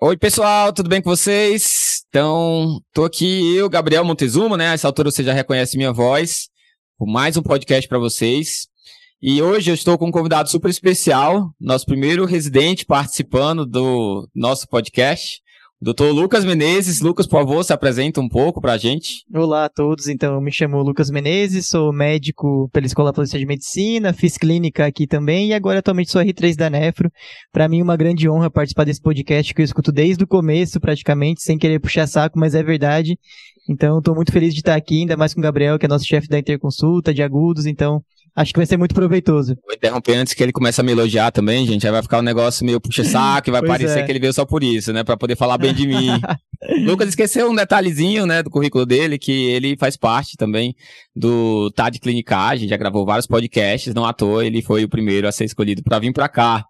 Oi, pessoal, tudo bem com vocês? Então, tô aqui eu, Gabriel Montezuma, né? A essa altura você já reconhece minha voz, com mais um podcast para vocês. E hoje eu estou com um convidado super especial, nosso primeiro residente participando do nosso podcast, Doutor Lucas Menezes. Lucas, por favor, se apresenta um pouco para a gente. Olá a todos, então eu me chamo Lucas Menezes, sou médico pela Escola Paulista de Medicina, fiz clínica aqui também e agora atualmente sou R3 da Nefro. Para mim uma grande honra participar desse podcast que eu escuto desde o começo praticamente, sem querer puxar saco, mas é verdade. Então estou muito feliz de estar aqui, ainda mais com o Gabriel, que é nosso chefe da Interconsulta de agudos, então Acho que vai ser muito proveitoso. Vou interromper antes que ele comece a me elogiar também, gente. Aí vai ficar um negócio meio puxa-saco e vai parecer é. que ele veio só por isso, né? Pra poder falar bem de mim. Lucas esqueceu um detalhezinho, né, do currículo dele, que ele faz parte também do TAD Clinicagem, já gravou vários podcasts, não à toa, ele foi o primeiro a ser escolhido para vir para cá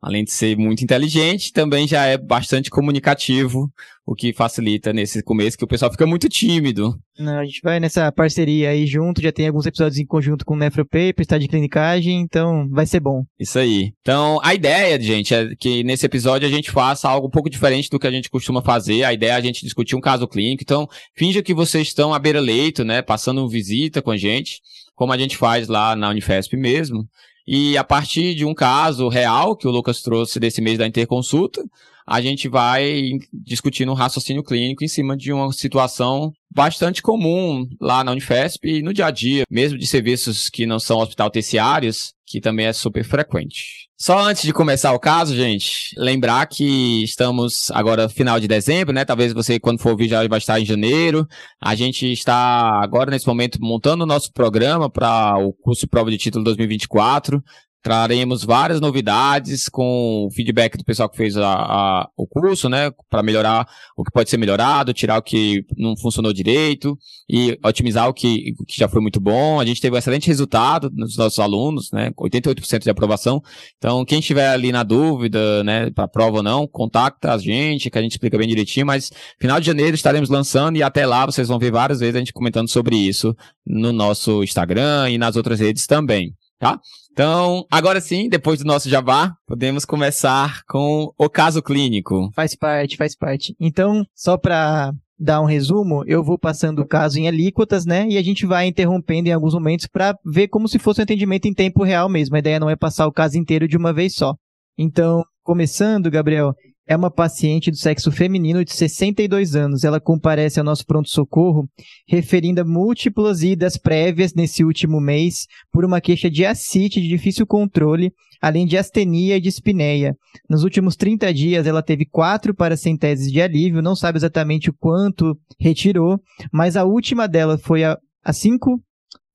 além de ser muito inteligente, também já é bastante comunicativo, o que facilita nesse começo que o pessoal fica muito tímido. Não, a gente vai nessa parceria aí junto, já tem alguns episódios em conjunto com o Nefropaper, está de clinicagem, então vai ser bom. Isso aí. Então, a ideia, gente, é que nesse episódio a gente faça algo um pouco diferente do que a gente costuma fazer. A ideia é a gente discutir um caso clínico. Então, finja que vocês estão à beira-leito, né, passando visita com a gente, como a gente faz lá na Unifesp mesmo. E a partir de um caso real que o Lucas trouxe desse mês da interconsulta, a gente vai discutindo um raciocínio clínico em cima de uma situação bastante comum lá na Unifesp e no dia a dia, mesmo de serviços que não são hospital terciários, que também é super frequente. Só antes de começar o caso, gente, lembrar que estamos agora final de dezembro, né? Talvez você, quando for ouvir, já vai estar em janeiro. A gente está agora, nesse momento, montando o nosso programa para o curso prova de título 2024. Traremos várias novidades com o feedback do pessoal que fez a, a o curso, né? Para melhorar o que pode ser melhorado, tirar o que não funcionou direito e otimizar o que, o que já foi muito bom. A gente teve um excelente resultado nos nossos alunos, né? 88% de aprovação. Então, quem estiver ali na dúvida, né? Para prova ou não, contacta a gente, que a gente explica bem direitinho. Mas final de janeiro estaremos lançando e até lá vocês vão ver várias vezes a gente comentando sobre isso no nosso Instagram e nas outras redes também tá? Então, agora sim, depois do nosso jabá, podemos começar com o caso clínico. Faz parte, faz parte. Então, só para dar um resumo, eu vou passando o caso em alíquotas, né? E a gente vai interrompendo em alguns momentos para ver como se fosse um atendimento em tempo real mesmo. A ideia não é passar o caso inteiro de uma vez só. Então, começando, Gabriel, é uma paciente do sexo feminino de 62 anos. Ela comparece ao nosso pronto-socorro referindo a múltiplas idas prévias nesse último mês por uma queixa de ascite de difícil controle, além de astenia e dispneia. Nos últimos 30 dias, ela teve quatro paracenteses de alívio, não sabe exatamente o quanto retirou, mas a última dela foi a, a cinco,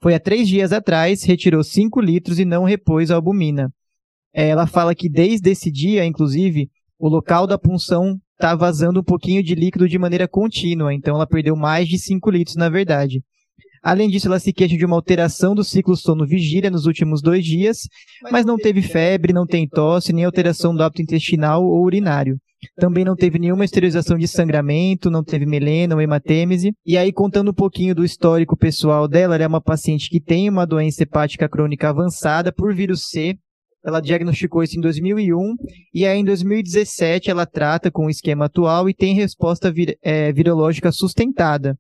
foi há três dias atrás, retirou 5 litros e não repôs a albumina. Ela fala que desde esse dia, inclusive, o local da punção está vazando um pouquinho de líquido de maneira contínua, então ela perdeu mais de 5 litros, na verdade. Além disso, ela se queixa de uma alteração do ciclo sono-vigília nos últimos dois dias, mas não teve febre, não tem tosse, nem alteração do hábito intestinal ou urinário. Também não teve nenhuma esterilização de sangramento, não teve melena ou hematêmese. E aí, contando um pouquinho do histórico pessoal dela, ela é uma paciente que tem uma doença hepática crônica avançada por vírus C, ela diagnosticou isso em 2001 e aí em 2017 ela trata com o esquema atual e tem resposta vir, é, virológica sustentada.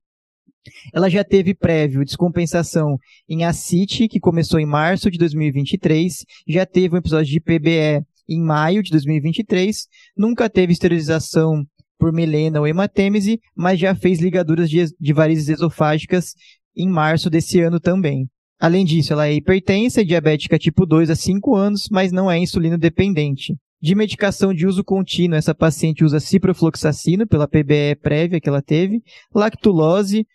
Ela já teve prévio descompensação em ascite, que começou em março de 2023, já teve um episódio de PBE em maio de 2023, nunca teve esterilização por melena ou hematêmese, mas já fez ligaduras de, de varizes esofágicas em março desse ano também. Além disso, ela é hipertensa e diabética tipo 2 há 5 anos, mas não é insulino dependente. De medicação de uso contínuo, essa paciente usa ciprofloxacino, pela PBE prévia que ela teve, lactulose,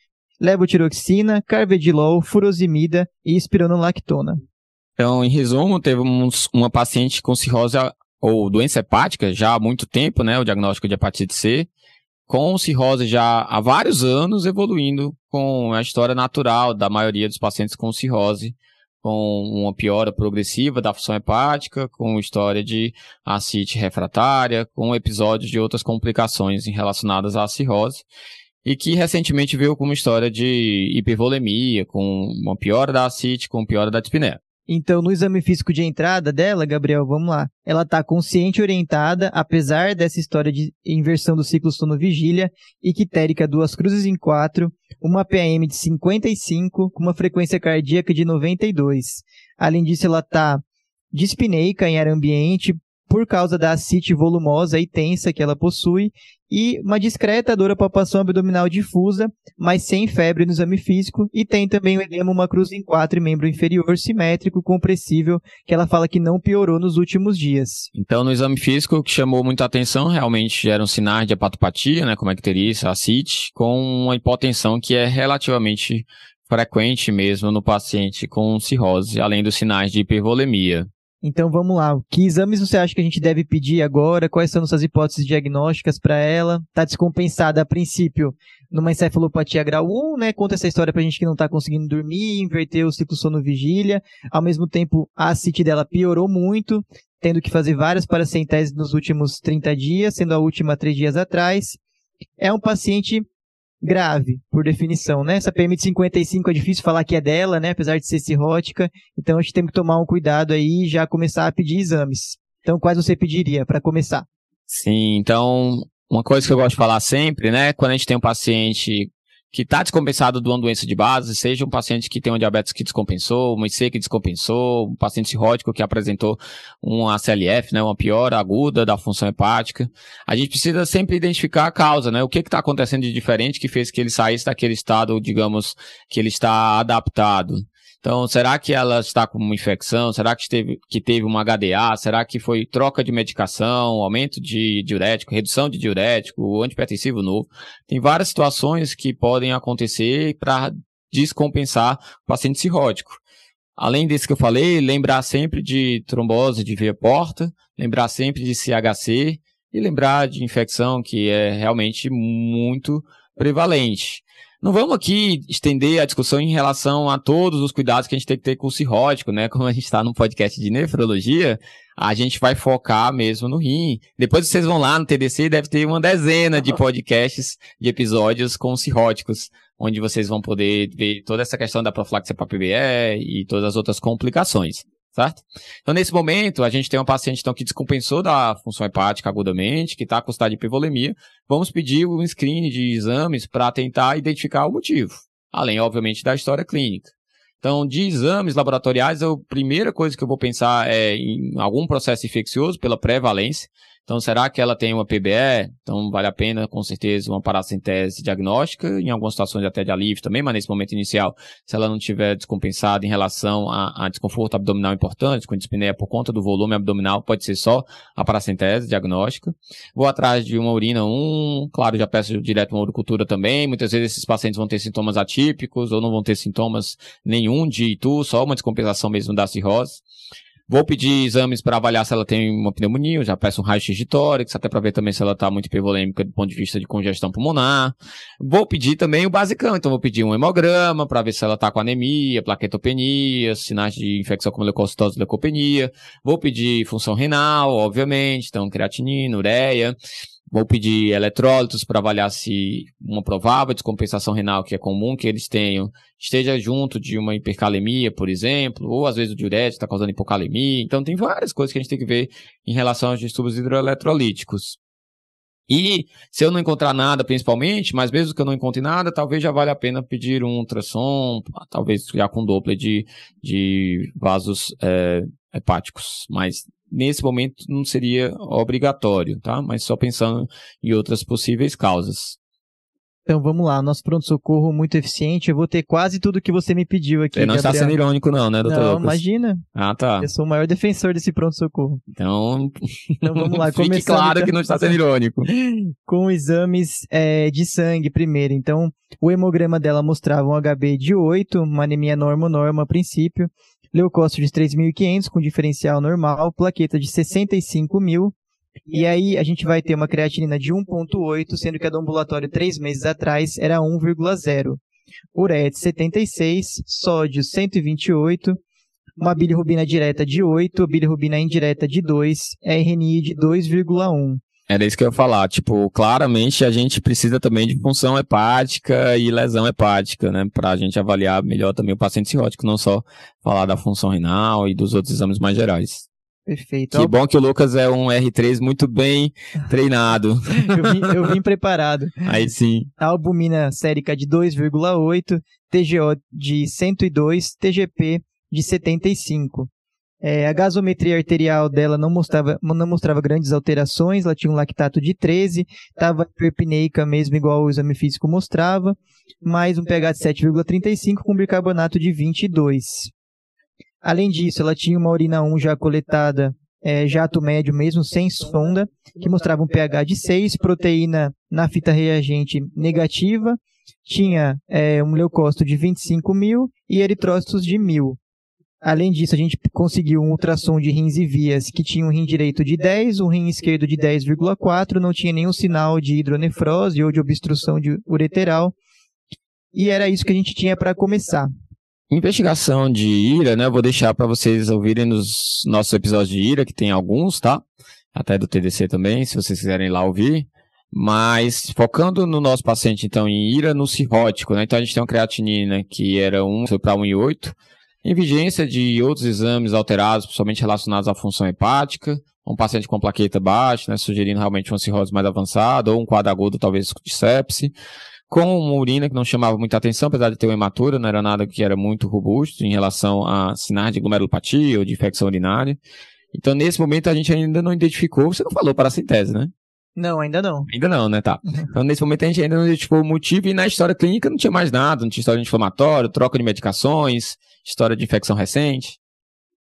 levotiroxina, carvedilol, furosemida e espironolactona. Então, em resumo, teve uma paciente com cirrose ou doença hepática já há muito tempo, né, o diagnóstico de hepatite C, com cirrose já há vários anos, evoluindo com a história natural da maioria dos pacientes com cirrose, com uma piora progressiva da função hepática, com história de ascite refratária, com episódios de outras complicações relacionadas à cirrose. e que recentemente veio com uma história de hipervolemia, com uma piora da ascite, com piora da dispneia. Então, no exame físico de entrada dela, Gabriel, vamos lá. Ela está consciente orientada, apesar dessa história de inversão do ciclo sono-vigília, ictérica duas cruzes em quatro, uma PAM de 55, com uma frequência cardíaca de 92. Além disso, ela está dispneica em ar ambiente, por causa da ascite volumosa e tensa que ela possui, e uma discreta dor palpação abdominal difusa, mas sem febre no exame físico, e tem também o edema uma cruz em quatro e membro inferior simétrico compressível, que ela fala que não piorou nos últimos dias. Então, no exame físico, o que chamou muita atenção realmente eram sinais de hepatopatia, né, como icterícia, ascite, com uma hipotensão que é relativamente frequente mesmo no paciente com cirrose, além dos sinais de hipervolemia. Então vamos lá. Que exames você acha que a gente deve pedir agora? Quais são nossas hipóteses diagnósticas para ela? Está descompensada a princípio numa encefalopatia grau 1, né? Conta essa história para a gente que não está conseguindo dormir, inverter o ciclo sono-vigília. Ao mesmo tempo, a CIT dela piorou muito, tendo que fazer várias paracenteses nos últimos 30 dias, sendo a última três dias atrás. É um paciente grave, por definição, né? Essa PM de 55 é difícil falar que é dela, né? Apesar de ser cirrótica. Então a gente tem que tomar um cuidado aí e já começar a pedir exames. Então, quais você pediria para começar? Sim, então, uma coisa que eu gosto de falar sempre, né? Quando a gente tem um paciente que está descompensado de uma doença de base, seja um paciente que tem um diabetes que descompensou, um IC que descompensou, um paciente cirrótico que apresentou um ACLF, né, uma piora aguda da função hepática. A gente precisa sempre identificar a causa, né? O que está acontecendo de diferente que fez que ele saísse daquele estado, digamos, que ele está adaptado. Então, será que ela está com uma infecção? Será que teve, que teve uma HDA? Será que foi troca de medicação, aumento de diurético, redução de diurético, antipertensivo novo? Tem várias situações que podem acontecer para descompensar o paciente cirrótico. Além desse que eu falei, lembrar sempre de trombose de veia porta, lembrar sempre de CHC e lembrar de infecção que é realmente muito prevalente. Não vamos aqui estender a discussão em relação a todos os cuidados que a gente tem que ter com o cirrótico, né? Como a gente está num podcast de nefrologia, a gente vai focar mesmo no rim. Depois vocês vão lá no TDC, deve ter uma dezena de podcasts, de episódios com cirróticos, onde vocês vão poder ver toda essa questão da profilaxia para PBE e todas as outras complicações certo? Então, nesse momento, a gente tem uma paciente então, que descompensou da função hepática agudamente, que está com estado de hipervolemia. Vamos pedir um screen de exames para tentar identificar o motivo, além, obviamente, da história clínica. Então, de exames laboratoriais, a primeira coisa que eu vou pensar é em algum processo infeccioso pela prevalência. Então, será que ela tem uma PBE? Então, vale a pena, com certeza, uma paracentese diagnóstica, em algumas situações até de alívio também, mas nesse momento inicial, se ela não tiver descompensada em relação a, a desconforto abdominal importante, com dispneia por conta do volume abdominal, pode ser só a paracentese diagnóstica. Vou atrás de uma urina 1, claro, já peço direto uma uricultura também. Muitas vezes esses pacientes vão ter sintomas atípicos ou não vão ter sintomas nenhum de ITU, só uma descompensação mesmo da cirrose. Vou pedir exames para avaliar se ela tem uma pneumonia, eu já peço um raio-x de tórax, até para ver também se ela está muito hipervolêmica do ponto de vista de congestão pulmonar. Vou pedir também o basicão, então vou pedir um hemograma para ver se ela está com anemia, plaquetopenia, sinais de infecção como leucocitose e leucopenia. Vou pedir função renal, obviamente, então creatinina, ureia. Vou pedir eletrólitos para avaliar se uma provável descompensação renal que é comum que eles tenham esteja junto de uma hipercalemia, por exemplo, ou às vezes o diurético está causando hipocalemia. Então tem várias coisas que a gente tem que ver em relação aos distúrbios hidroeletrolíticos. E se eu não encontrar nada, principalmente, mas mesmo que eu não encontre nada, talvez já vale a pena pedir um ultrassom, talvez já com Doppler de, de vasos é, hepáticos. Mas nesse momento não seria obrigatório, tá? Mas só pensando em outras possíveis causas. Então vamos lá, nosso pronto-socorro muito eficiente. Eu vou ter quase tudo que você me pediu aqui. Você não Gabriel. está sendo irônico, não, né, doutor? Não, Lucas? imagina. Ah, tá. Eu sou o maior defensor desse pronto-socorro. Então, Então vamos lá, fique começando claro então. que não está sendo irônico. com exames é, de sangue primeiro. Então, o hemograma dela mostrava um HB de 8, uma anemia normo-norma a princípio, leucócito de 3.500 com diferencial normal, plaqueta de 65 mil. E aí a gente vai ter uma creatinina de 1.8, sendo que a do ambulatório três meses atrás era 1,0. Ureia de 76, sódio 128, uma bilirrubina direta de 8, bilirrubina indireta de 2, RNI de 2,1. Era isso que eu ia falar. Tipo, claramente a gente precisa também de função hepática e lesão hepática, né? Pra gente avaliar melhor também o paciente cirrótico, não só falar da função renal e dos outros exames mais gerais. Perfeito. Que bom que o Lucas é um R3 muito bem treinado. eu, vim, eu vim preparado. Aí sim. A albumina sérica de 2,8, TGO de 102, TGP de 75. É, a gasometria arterial dela não mostrava, não mostrava grandes alterações, ela tinha um lactato de 13, estava hiperpneica mesmo, igual o exame físico mostrava, mais um pH de 7,35 com bicarbonato de 22. Além disso, ela tinha uma urina 1 já coletada, é, jato médio mesmo, sem sonda, que mostrava um pH de 6, proteína na fita reagente negativa, tinha é, um leucócito de 25 mil e eritrócitos de 1000. Além disso, a gente conseguiu um ultrassom de rins e vias que tinha um rim direito de 10, um rim esquerdo de 10,4, não tinha nenhum sinal de hidronefrose ou de obstrução de ureteral. E era isso que a gente tinha para começar. Investigação de IRA, né? Eu vou deixar para vocês ouvirem nos nossos episódios de IRA, que tem alguns, tá? Até do TDC também, se vocês quiserem lá ouvir. Mas focando no nosso paciente, então, em IRA no cirrótico, né? Então a gente tem uma creatinina que era 1 para 1,8 em vigência de outros exames alterados, principalmente relacionados à função hepática, um paciente com plaqueta baixa, né, sugerindo realmente uma cirrose mais avançada, ou um quadro agudo, talvez de sepse, com uma urina que não chamava muita atenção, apesar de ter uma hematura, não era nada que era muito robusto em relação a sinais de glomerulopatia ou de infecção urinária. Então, nesse momento, a gente ainda não identificou, você não falou para a sintese, né? Não, ainda não. Ainda não, né? Tá. Então, nesse momento, a gente ainda não identificou o motivo e na história clínica não tinha mais nada, não tinha história de inflamatório, troca de medicações, história de infecção recente.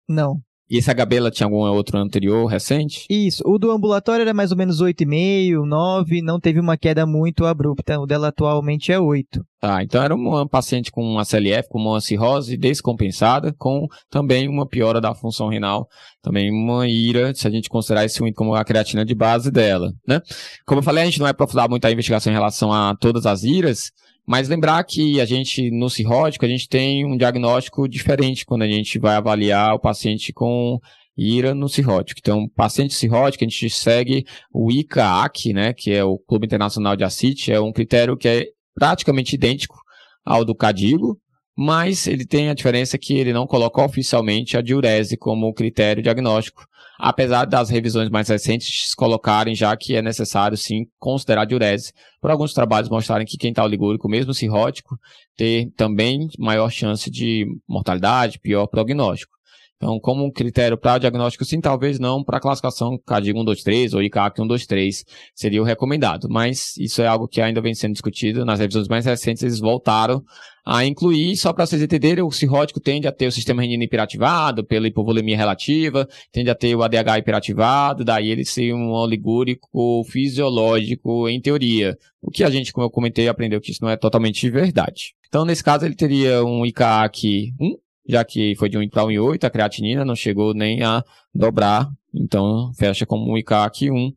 Não. E esse HB ela tinha algum outro anterior, recente? Isso. O do ambulatório era mais ou menos 8,5, 9, não teve uma queda muito abrupta. O dela atualmente é 8. Tá, então era uma paciente com uma CLF, com uma cirrose descompensada, com também uma piora da função renal, também uma ira, se a gente considerar esse como a creatina de base dela, né? Como eu falei, a gente não vai aprofundar muito a investigação em relação a todas as iras, mas lembrar que a gente, no cirrótico, a gente tem um diagnóstico diferente quando a gente vai avaliar o paciente com IRA no cirrótico. Então, paciente cirrótico, a gente segue o ICAAC, né, que é o Clube Internacional de ACIT, é um critério que é praticamente idêntico ao do CADIGO, mas ele tem a diferença que ele não coloca oficialmente a diurese como critério diagnóstico apesar das revisões mais recentes colocarem já que é necessário sim considerar diurese, por alguns trabalhos mostrarem que quem está oligúrico, mesmo cirrótico, ter também maior chance de mortalidade, pior prognóstico. Então, como um critério para diagnóstico, sim, talvez não para classificação CADIG 123 ou ICAC 123 seria o recomendado, mas isso é algo que ainda vem sendo discutido. Nas revisões mais recentes, eles voltaram a incluir, só para vocês entenderem, o cirrótico tende a ter o sistema renino hiperativado pela hipovolemia relativa, tende a ter o ADH hiperativado, daí ele ser um oligúrico fisiológico em teoria. O que a gente, como eu comentei, aprendeu que isso não é totalmente verdade. Então, nesse caso, ele teria um ICAC 1, já que foi de 1 para 1,8, a creatinina não chegou nem a dobrar, então fecha como um ICAC 1.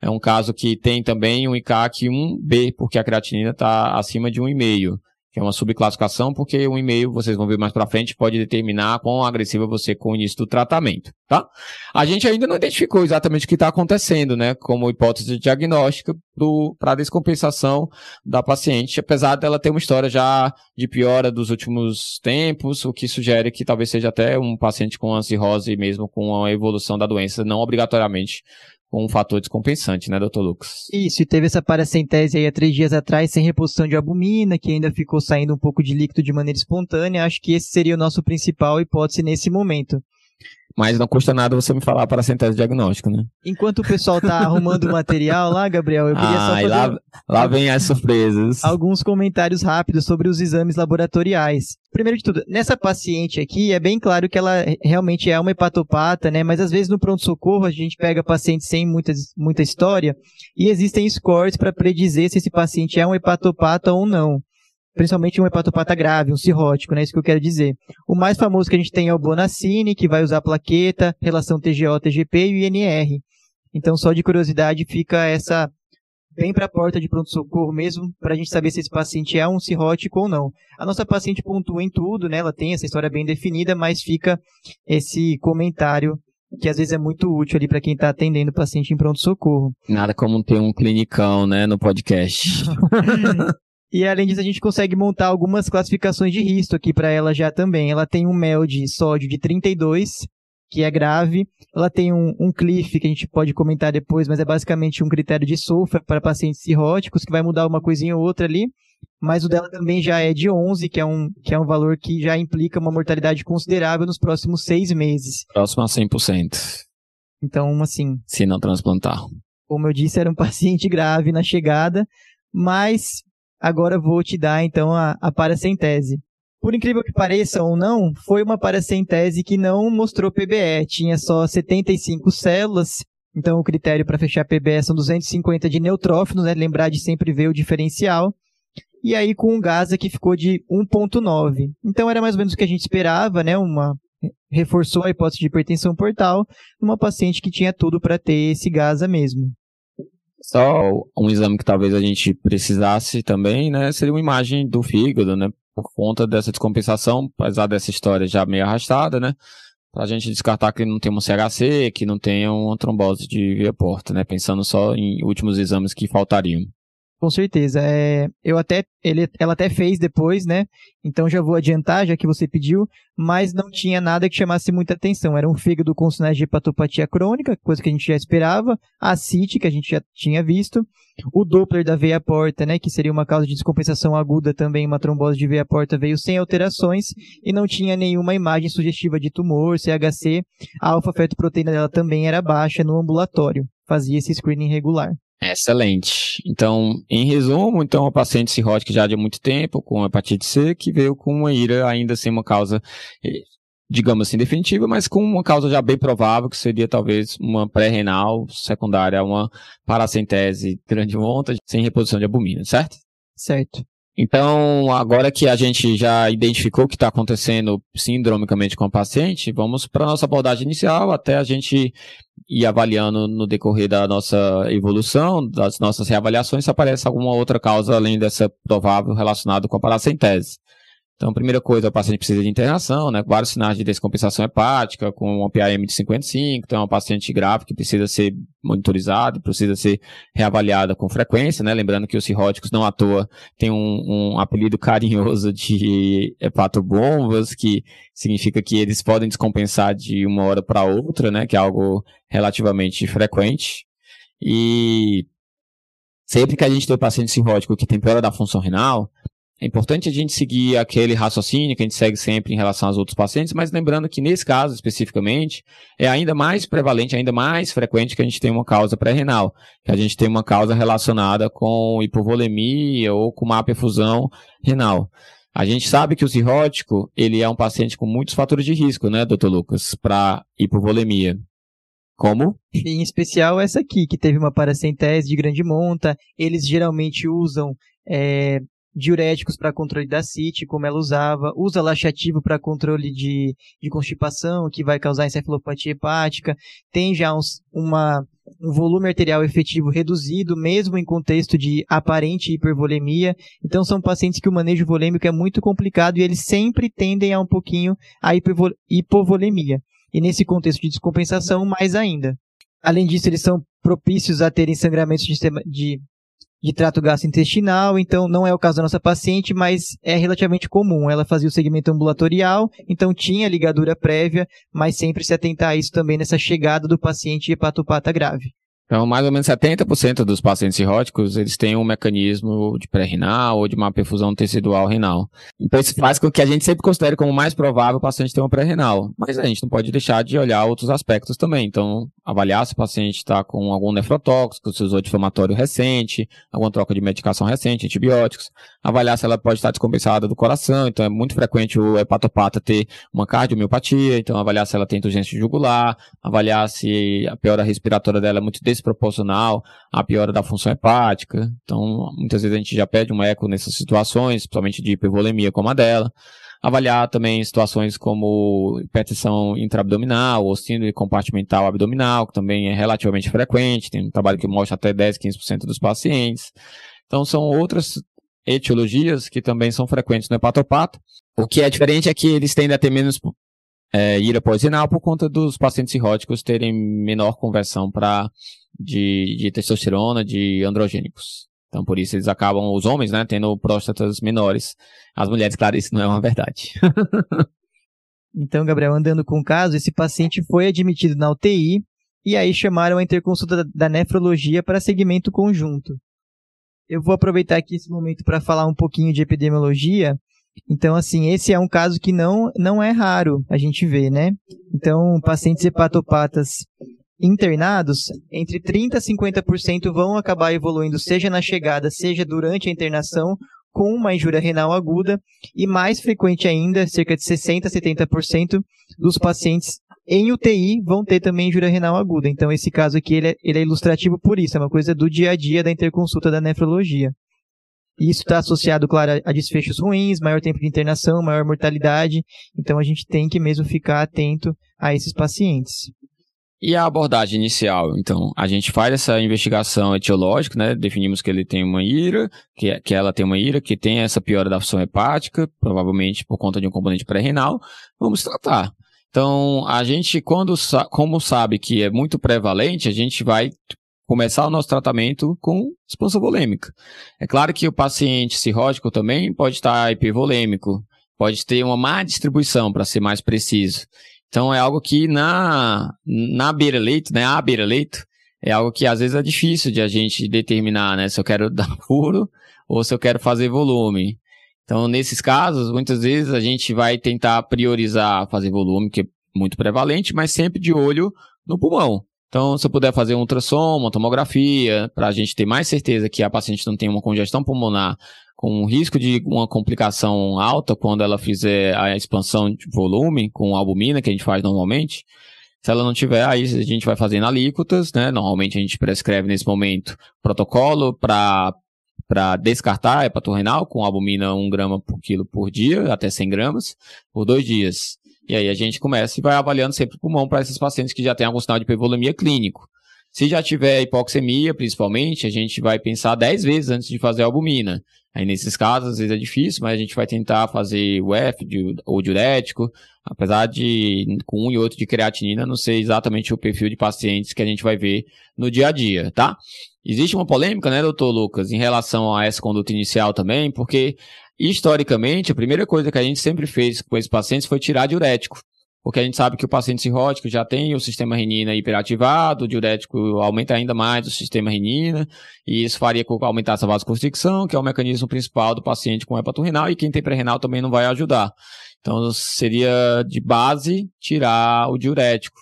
É um caso que tem também um ICAC 1B, porque a creatinina está acima de 1,5 que é uma subclassificação, porque o e-mail, vocês vão ver mais para frente, pode determinar quão agressiva você com o início do tratamento, tá? A gente ainda não identificou exatamente o que está acontecendo, né, como hipótese diagnóstica para a descompensação da paciente, apesar dela ter uma história já de piora dos últimos tempos, o que sugere que talvez seja até um paciente com cirrose mesmo com a evolução da doença, não obrigatoriamente um fator descompensante, né, doutor Lucas? Isso, e teve essa paracentese aí há três dias atrás, sem reposição de albumina, que ainda ficou saindo um pouco de líquido de maneira espontânea. Acho que esse seria o nosso principal hipótese nesse momento. Mas não custa nada você me falar para centésimo diagnóstico, né? Enquanto o pessoal tá arrumando o material lá, Gabriel, eu queria ah, só fazer... Lá, lá vem as surpresas. Alguns comentários rápidos sobre os exames laboratoriais. Primeiro de tudo, nessa paciente aqui, é bem claro que ela realmente é uma hepatopata, né? Mas às vezes no pronto-socorro a gente pega paciente sem muita, muita história e existem scores para predizer se esse paciente é um hepatopata ou não principalmente um hepatopata grave, um cirrótico, né? Isso que eu quero dizer. O mais famoso que a gente tem é o Bonacini, que vai usar plaqueta, relação TGO, TGP e o INR. Então, só de curiosidade, fica essa bem para a porta de pronto-socorro mesmo, para a gente saber se esse paciente é um cirrótico ou não. A nossa paciente pontua em tudo, né? Ela tem essa história bem definida, mas fica esse comentário que às vezes é muito útil ali para quem está atendendo o paciente em pronto-socorro. Nada como ter um clinicão, né, no podcast. E além disso, a gente consegue montar algumas classificações de risco aqui para ela já também. Ela tem um mel de sódio de 32, que é grave. Ela tem um, um CLIF, que a gente pode comentar depois, mas é basicamente um critério de SOFA para pacientes cirróticos, que vai mudar uma coisinha ou outra ali. Mas o dela também já é de 11, que é um, que é um valor que já implica uma mortalidade considerável nos próximos seis meses. Próximo a 100%. Então, assim. Se não transplantar. Como eu disse, era um paciente grave na chegada, mas Agora vou te dar então a, a paracentese. Por incrível que pareça ou não, foi uma paracentese que não mostrou PBE, tinha só 75 células, então o critério para fechar PBE são 250 de neutrófilos, né? lembrar de sempre ver o diferencial. E aí com um GASA que ficou de 1.9. Então era mais ou menos o que a gente esperava, né? Uma reforçou a hipótese de hipertensão portal numa paciente que tinha tudo para ter esse GASA mesmo. Só um exame que talvez a gente precisasse também, né, seria uma imagem do fígado, né, por conta dessa descompensação, apesar dessa história já meio arrastada, né, para a gente descartar que não tem um CHC, que não tenha uma trombose de via porta, né, pensando só em últimos exames que faltariam. Com certeza. É, eu até, ele, ela até fez depois, né? Então já vou adiantar, já que você pediu, mas não tinha nada que chamasse muita atenção. Era um fígado com sinais de hepatopatia crônica, coisa que a gente já esperava, a CIT, que a gente já tinha visto, o Doppler da veia porta, né, que seria uma causa de descompensação aguda também, uma trombose de veia porta, veio sem alterações e não tinha nenhuma imagem sugestiva de tumor, CHC. A alfa-fetoproteína dela também era baixa no ambulatório, fazia esse screening regular. Excelente. Então, em resumo, então, a paciente cirrótica já de muito tempo, com hepatite C, que veio com uma ira ainda sem uma causa, eh, digamos assim, definitiva, mas com uma causa já bem provável, que seria talvez uma pré-renal secundária a uma paracentese grande monta, sem reposição de albumina, certo? Certo. Então, agora que a gente já identificou o que está acontecendo sindromicamente com a paciente, vamos para a nossa abordagem inicial, até a gente ir avaliando no decorrer da nossa evolução, das nossas reavaliações, se aparece alguma outra causa além dessa provável relacionada com a paracentese. Então, primeira coisa, o paciente precisa de internação, né? Vários sinais de descompensação hepática, com um PAM de 55, então é um paciente grave que precisa ser monitorizado, precisa ser reavaliada com frequência, né? Lembrando que os cirróticos não à toa têm um, um apelido carinhoso de hepatobombas, que significa que eles podem descompensar de uma hora para outra, né? Que é algo relativamente frequente. E sempre que a gente tem um paciente cirrótico que tem piora da função renal, é importante a gente seguir aquele raciocínio que a gente segue sempre em relação aos outros pacientes, mas lembrando que nesse caso especificamente é ainda mais prevalente, ainda mais frequente que a gente tem uma causa pré-renal, que a gente tem uma causa relacionada com hipovolemia ou com má perfusão renal. A gente sabe que o cirrótico, ele é um paciente com muitos fatores de risco, né, doutor Lucas, para hipovolemia. Como? Em especial essa aqui, que teve uma paracentese de grande monta. Eles geralmente usam é, diuréticos para controle da CIT, como ela usava, usa laxativo para controle de, de constipação, que vai causar encefalopatia hepática, tem já uns, uma, um volume arterial efetivo reduzido, mesmo em contexto de aparente hipervolemia. Então, são pacientes que o manejo volêmico é muito complicado e eles sempre tendem a um pouquinho a hipovolemia. E nesse contexto de descompensação, mais ainda. Além disso, eles são propícios a terem sangramentos de, de de trato gastrointestinal, então não é o caso da nossa paciente, mas é relativamente comum. Ela fazia o segmento ambulatorial, então tinha ligadura prévia, mas sempre se atentar a isso também nessa chegada do paciente hepatopata grave. Então, mais ou menos 70% dos pacientes cirróticos, eles têm um mecanismo de pré-renal ou de uma perfusão tecidual renal. Então, isso faz com que a gente sempre considere como mais provável o paciente ter uma pré-renal. Mas a gente não pode deixar de olhar outros aspectos também. Então, avaliar se o paciente está com algum nefrotóxico, se usou anti-inflamatório recente, alguma troca de medicação recente, antibióticos. Avaliar se ela pode estar descompensada do coração. Então, é muito frequente o hepatopata ter uma cardiomiopatia. Então, avaliar se ela tem urgência jugular. Avaliar se a piora respiratória dela é muito desproporcional à piora da função hepática. Então, muitas vezes a gente já pede um eco nessas situações, principalmente de hipervolemia como a dela. Avaliar também situações como hipertensão intraabdominal ou síndrome compartimental abdominal, que também é relativamente frequente. Tem um trabalho que mostra até 10, 15% dos pacientes. Então, são outras etiologias que também são frequentes no hepatopata. O que é diferente é que eles tendem a ter menos é, ira pós-renal por conta dos pacientes cirróticos terem menor conversão para de, de testosterona, de androgênicos. Então, por isso eles acabam, os homens, né, tendo próstatas menores. As mulheres, claro, isso não é uma verdade. então, Gabriel, andando com o caso, esse paciente foi admitido na UTI e aí chamaram a interconsulta da nefrologia para segmento conjunto. Eu vou aproveitar aqui esse momento para falar um pouquinho de epidemiologia. Então, assim, esse é um caso que não, não é raro a gente ver, né? Então, pacientes hepatopatas internados, entre 30% a 50% vão acabar evoluindo, seja na chegada, seja durante a internação, com uma injúria renal aguda, e mais frequente ainda, cerca de 60% a 70% dos pacientes em UTI vão ter também injúria renal aguda. Então, esse caso aqui ele é, ele é ilustrativo por isso, é uma coisa do dia a dia da interconsulta da nefrologia. Isso está associado, claro, a desfechos ruins, maior tempo de internação, maior mortalidade. Então, a gente tem que mesmo ficar atento a esses pacientes. E a abordagem inicial? Então, a gente faz essa investigação etiológica, né? Definimos que ele tem uma ira, que, que ela tem uma ira, que tem essa piora da função hepática, provavelmente por conta de um componente pré-renal. Vamos tratar. Então, a gente, quando como sabe que é muito prevalente, a gente vai começar o nosso tratamento com expansão volêmica. É claro que o paciente cirrótico também pode estar hipervolêmico, pode ter uma má distribuição, para ser mais preciso. Então é algo que na, na beira-leito, né, a beira-leito, é algo que às vezes é difícil de a gente determinar, né, se eu quero dar puro ou se eu quero fazer volume. Então, nesses casos, muitas vezes a gente vai tentar priorizar fazer volume, que é muito prevalente, mas sempre de olho no pulmão. Então, se eu puder fazer um ultrassom, uma tomografia, para a gente ter mais certeza que a paciente não tem uma congestão pulmonar com risco de uma complicação alta quando ela fizer a expansão de volume com albumina, que a gente faz normalmente. Se ela não tiver, aí a gente vai fazendo alíquotas, né? Normalmente a gente prescreve nesse momento protocolo para para descartar hepatorrenal com albumina 1 grama por quilo por dia, até 100 gramas, por dois dias. E aí a gente começa e vai avaliando sempre o pulmão para esses pacientes que já têm algum sinal de hipervolemia clínico. Se já tiver hipoxemia, principalmente, a gente vai pensar 10 vezes antes de fazer a albumina. Aí nesses casos, às vezes é difícil, mas a gente vai tentar fazer o F ou diurético, apesar de com um e outro de creatinina não ser exatamente o perfil de pacientes que a gente vai ver no dia a dia, tá? Existe uma polêmica, né, doutor Lucas, em relação a essa conduta inicial também, porque historicamente a primeira coisa que a gente sempre fez com esses pacientes foi tirar diurético porque a gente sabe que o paciente cirrótico já tem o sistema renina hiperativado, o diurético aumenta ainda mais o sistema renina, e isso faria com que aumentasse a vasoconstricção, que é o mecanismo principal do paciente com hepatorrenal, e quem tem pré-renal também não vai ajudar. Então, seria de base tirar o diurético.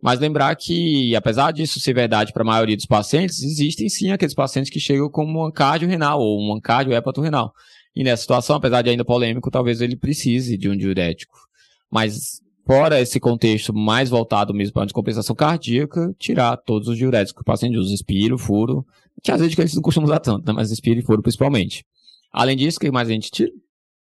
Mas lembrar que, apesar disso ser verdade para a maioria dos pacientes, existem sim aqueles pacientes que chegam com uma cardio-renal ou uma cardio-hepatorrenal. E nessa situação, apesar de ainda polêmico, talvez ele precise de um diurético. Mas fora esse contexto mais voltado mesmo para a descompensação cardíaca, tirar todos os diuréticos que o paciente usa, espiro, furo, que às vezes eles não costumam usar tanto, né? mas espiro e furo principalmente. Além disso, o que mais a gente tira?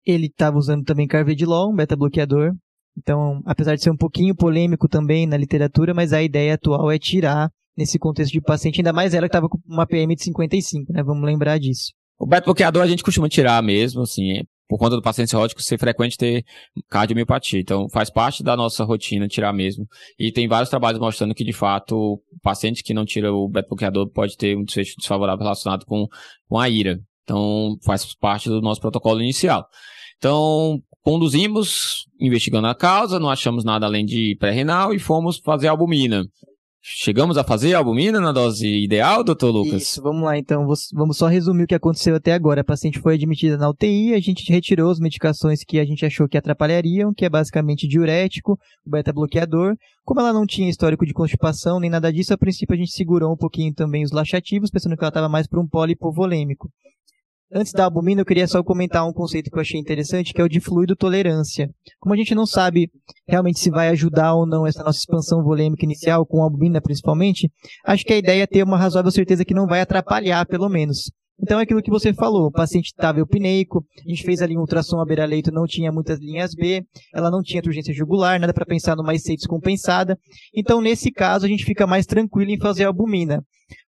Ele estava usando também carvedilol, um beta-bloqueador. Então, apesar de ser um pouquinho polêmico também na literatura, mas a ideia atual é tirar nesse contexto de paciente, ainda mais ela que estava com uma PM de 55, né? Vamos lembrar disso. O beta-bloqueador a gente costuma tirar mesmo, assim, por conta do paciente cirrótico ser frequente ter cardiomiopatia. Então, faz parte da nossa rotina tirar mesmo. E tem vários trabalhos mostrando que, de fato, o paciente que não tira o beta-bloqueador pode ter um desfecho desfavorável relacionado com, com a ira. Então, faz parte do nosso protocolo inicial. Então, conduzimos, investigando a causa, não achamos nada além de pré-renal e fomos fazer albumina. Chegamos a fazer a albumina na dose ideal, doutor Lucas? Isso, vamos lá então. Vamos só resumir o que aconteceu até agora. A paciente foi admitida na UTI, a gente retirou as medicações que a gente achou que atrapalhariam, que é basicamente diurético, beta-bloqueador. Como ela não tinha histórico de constipação nem nada disso, a princípio a gente segurou um pouquinho também os laxativos, pensando que ela estava mais para um polipovolêmico. Antes da albumina, eu queria só comentar um conceito que eu achei interessante, que é o de fluido tolerância. Como a gente não sabe realmente se vai ajudar ou não essa nossa expansão volêmica inicial, com a albumina principalmente, acho que a ideia é ter uma razoável certeza que não vai atrapalhar, pelo menos. Então é aquilo que você falou, o paciente estava eupineico, a gente fez ali um ultrassom à beira-leito, não tinha muitas linhas B, ela não tinha urgência jugular, nada para pensar numa IC descompensada. Então nesse caso a gente fica mais tranquilo em fazer a albumina.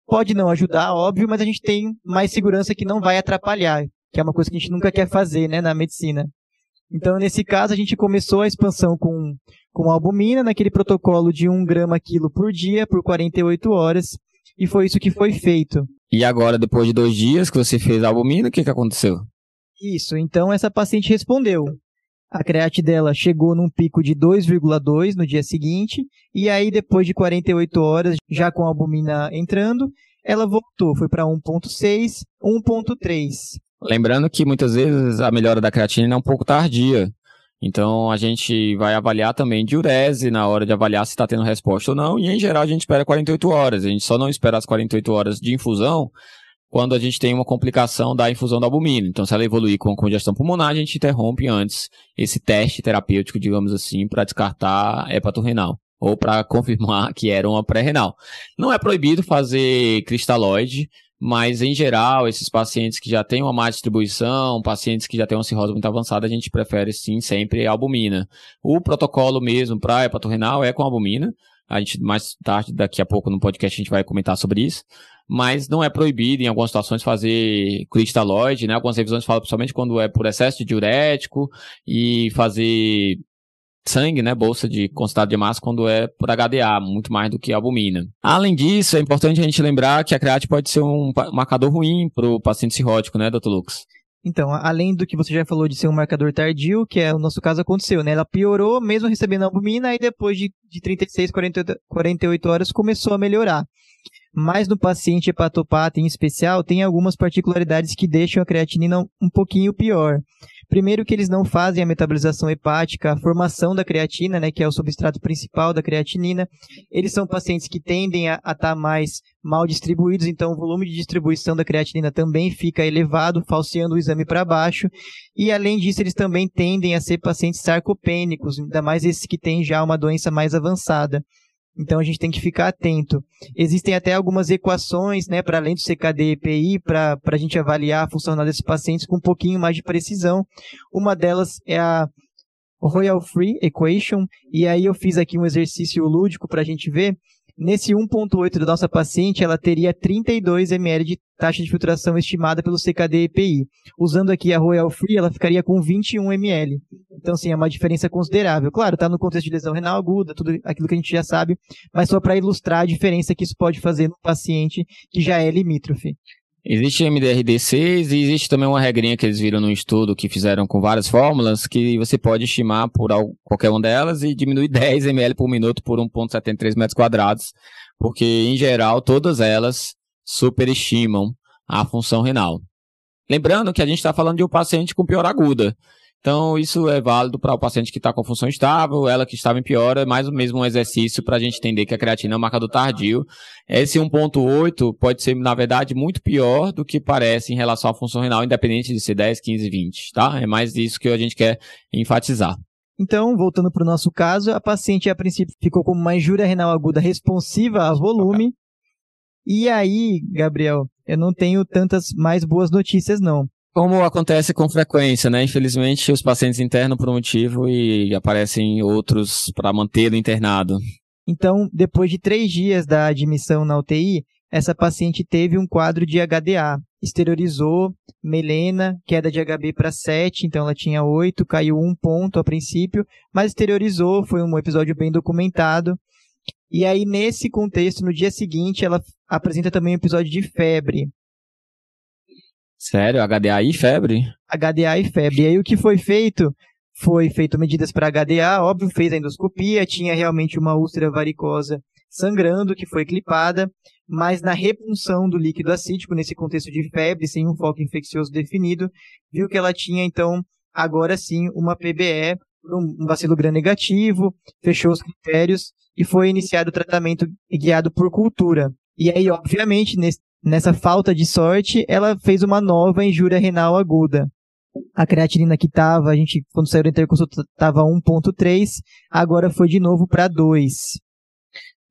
Pode não ajudar, óbvio, mas a gente tem mais segurança que não vai atrapalhar, que é uma coisa que a gente nunca quer fazer, né, na medicina. Então, nesse caso, a gente começou a expansão com, com albumina naquele protocolo de 1 grama quilo por dia por 48 horas. E foi isso que foi feito. E agora, depois de dois dias que você fez a albumina, o que, que aconteceu? Isso, então essa paciente respondeu. A create dela chegou num pico de 2,2 no dia seguinte, e aí depois de 48 horas, já com a albumina entrando, ela voltou, foi para 1,6, 1,3. Lembrando que muitas vezes a melhora da creatina é um pouco tardia. Então a gente vai avaliar também diurese na hora de avaliar se está tendo resposta ou não, e em geral a gente espera 48 horas. A gente só não espera as 48 horas de infusão quando a gente tem uma complicação da infusão da albumina. Então, se ela evoluir com congestão pulmonar, a gente interrompe antes esse teste terapêutico, digamos assim, para descartar hepatorrenal ou para confirmar que era uma pré-renal. Não é proibido fazer cristalóide, mas em geral, esses pacientes que já têm uma má distribuição, pacientes que já têm uma cirrose muito avançada, a gente prefere sim sempre albumina. O protocolo mesmo para hepatorrenal é com albumina. A gente mais tarde, daqui a pouco no podcast, a gente vai comentar sobre isso mas não é proibido em algumas situações fazer cristalóide, né? Algumas revisões falam principalmente quando é por excesso de diurético e fazer sangue, né, bolsa de concentrado de massa quando é por HDA, muito mais do que albumina. Além disso, é importante a gente lembrar que a create pode ser um marcador ruim para o paciente cirrótico, né, Dr. Lucas? Então, além do que você já falou de ser um marcador tardio, que é o nosso caso aconteceu, né? Ela piorou mesmo recebendo albumina e depois de, de 36, 48, 48 horas começou a melhorar. Mas no paciente hepatopata em especial, tem algumas particularidades que deixam a creatinina um pouquinho pior. Primeiro que eles não fazem a metabolização hepática, a formação da creatina, né, que é o substrato principal da creatinina. Eles são pacientes que tendem a estar tá mais mal distribuídos, então o volume de distribuição da creatinina também fica elevado, falseando o exame para baixo. E além disso, eles também tendem a ser pacientes sarcopênicos, ainda mais esses que têm já uma doença mais avançada. Então a gente tem que ficar atento. Existem até algumas equações, né, para além do CKD e EPI, para a gente avaliar a função desses pacientes com um pouquinho mais de precisão. Uma delas é a Royal Free Equation, e aí eu fiz aqui um exercício lúdico para a gente ver. Nesse 1.8 da nossa paciente, ela teria 32 ml de taxa de filtração estimada pelo CKD-EPI. Usando aqui a Royal Free, ela ficaria com 21 ml. Então, sim, é uma diferença considerável. Claro, está no contexto de lesão renal aguda, tudo aquilo que a gente já sabe, mas só para ilustrar a diferença que isso pode fazer no paciente que já é limítrofe. Existe MDRD6 e existe também uma regrinha que eles viram no estudo que fizeram com várias fórmulas que você pode estimar por qualquer uma delas e diminuir 10 ml por minuto por 1,73 metros quadrados, porque em geral todas elas superestimam a função renal. Lembrando que a gente está falando de um paciente com pior aguda. Então, isso é válido para o paciente que está com função estável, ela que estava em piora, é mais ou menos um exercício para a gente entender que a creatina é um marcador tardio. Esse 1.8 pode ser, na verdade, muito pior do que parece em relação à função renal, independente de ser 10, 15, 20, tá? É mais isso que a gente quer enfatizar. Então, voltando para o nosso caso, a paciente a princípio ficou com uma injúria renal aguda responsiva a volume. E aí, Gabriel, eu não tenho tantas mais boas notícias não. Como acontece com frequência, né? Infelizmente, os pacientes internam por um motivo e aparecem outros para mantê-lo internado. Então, depois de três dias da admissão na UTI, essa paciente teve um quadro de HDA. Exteriorizou, melena, queda de HB para 7, então ela tinha 8, caiu um ponto a princípio, mas exteriorizou, foi um episódio bem documentado. E aí, nesse contexto, no dia seguinte, ela apresenta também um episódio de febre. Sério? HDA e febre? HDA e febre. E aí o que foi feito? Foi feito medidas para HDA, óbvio, fez a endoscopia, tinha realmente uma úlcera varicosa sangrando, que foi clipada, mas na repunção do líquido acítico, nesse contexto de febre, sem um foco infeccioso definido, viu que ela tinha, então, agora sim, uma PBE, um bacilo gram negativo, fechou os critérios e foi iniciado o tratamento guiado por cultura. E aí, obviamente, Nessa falta de sorte, ela fez uma nova injúria renal aguda. A creatinina que estava, a gente, quando saiu da interconsulta, estava 1.3, agora foi de novo para 2.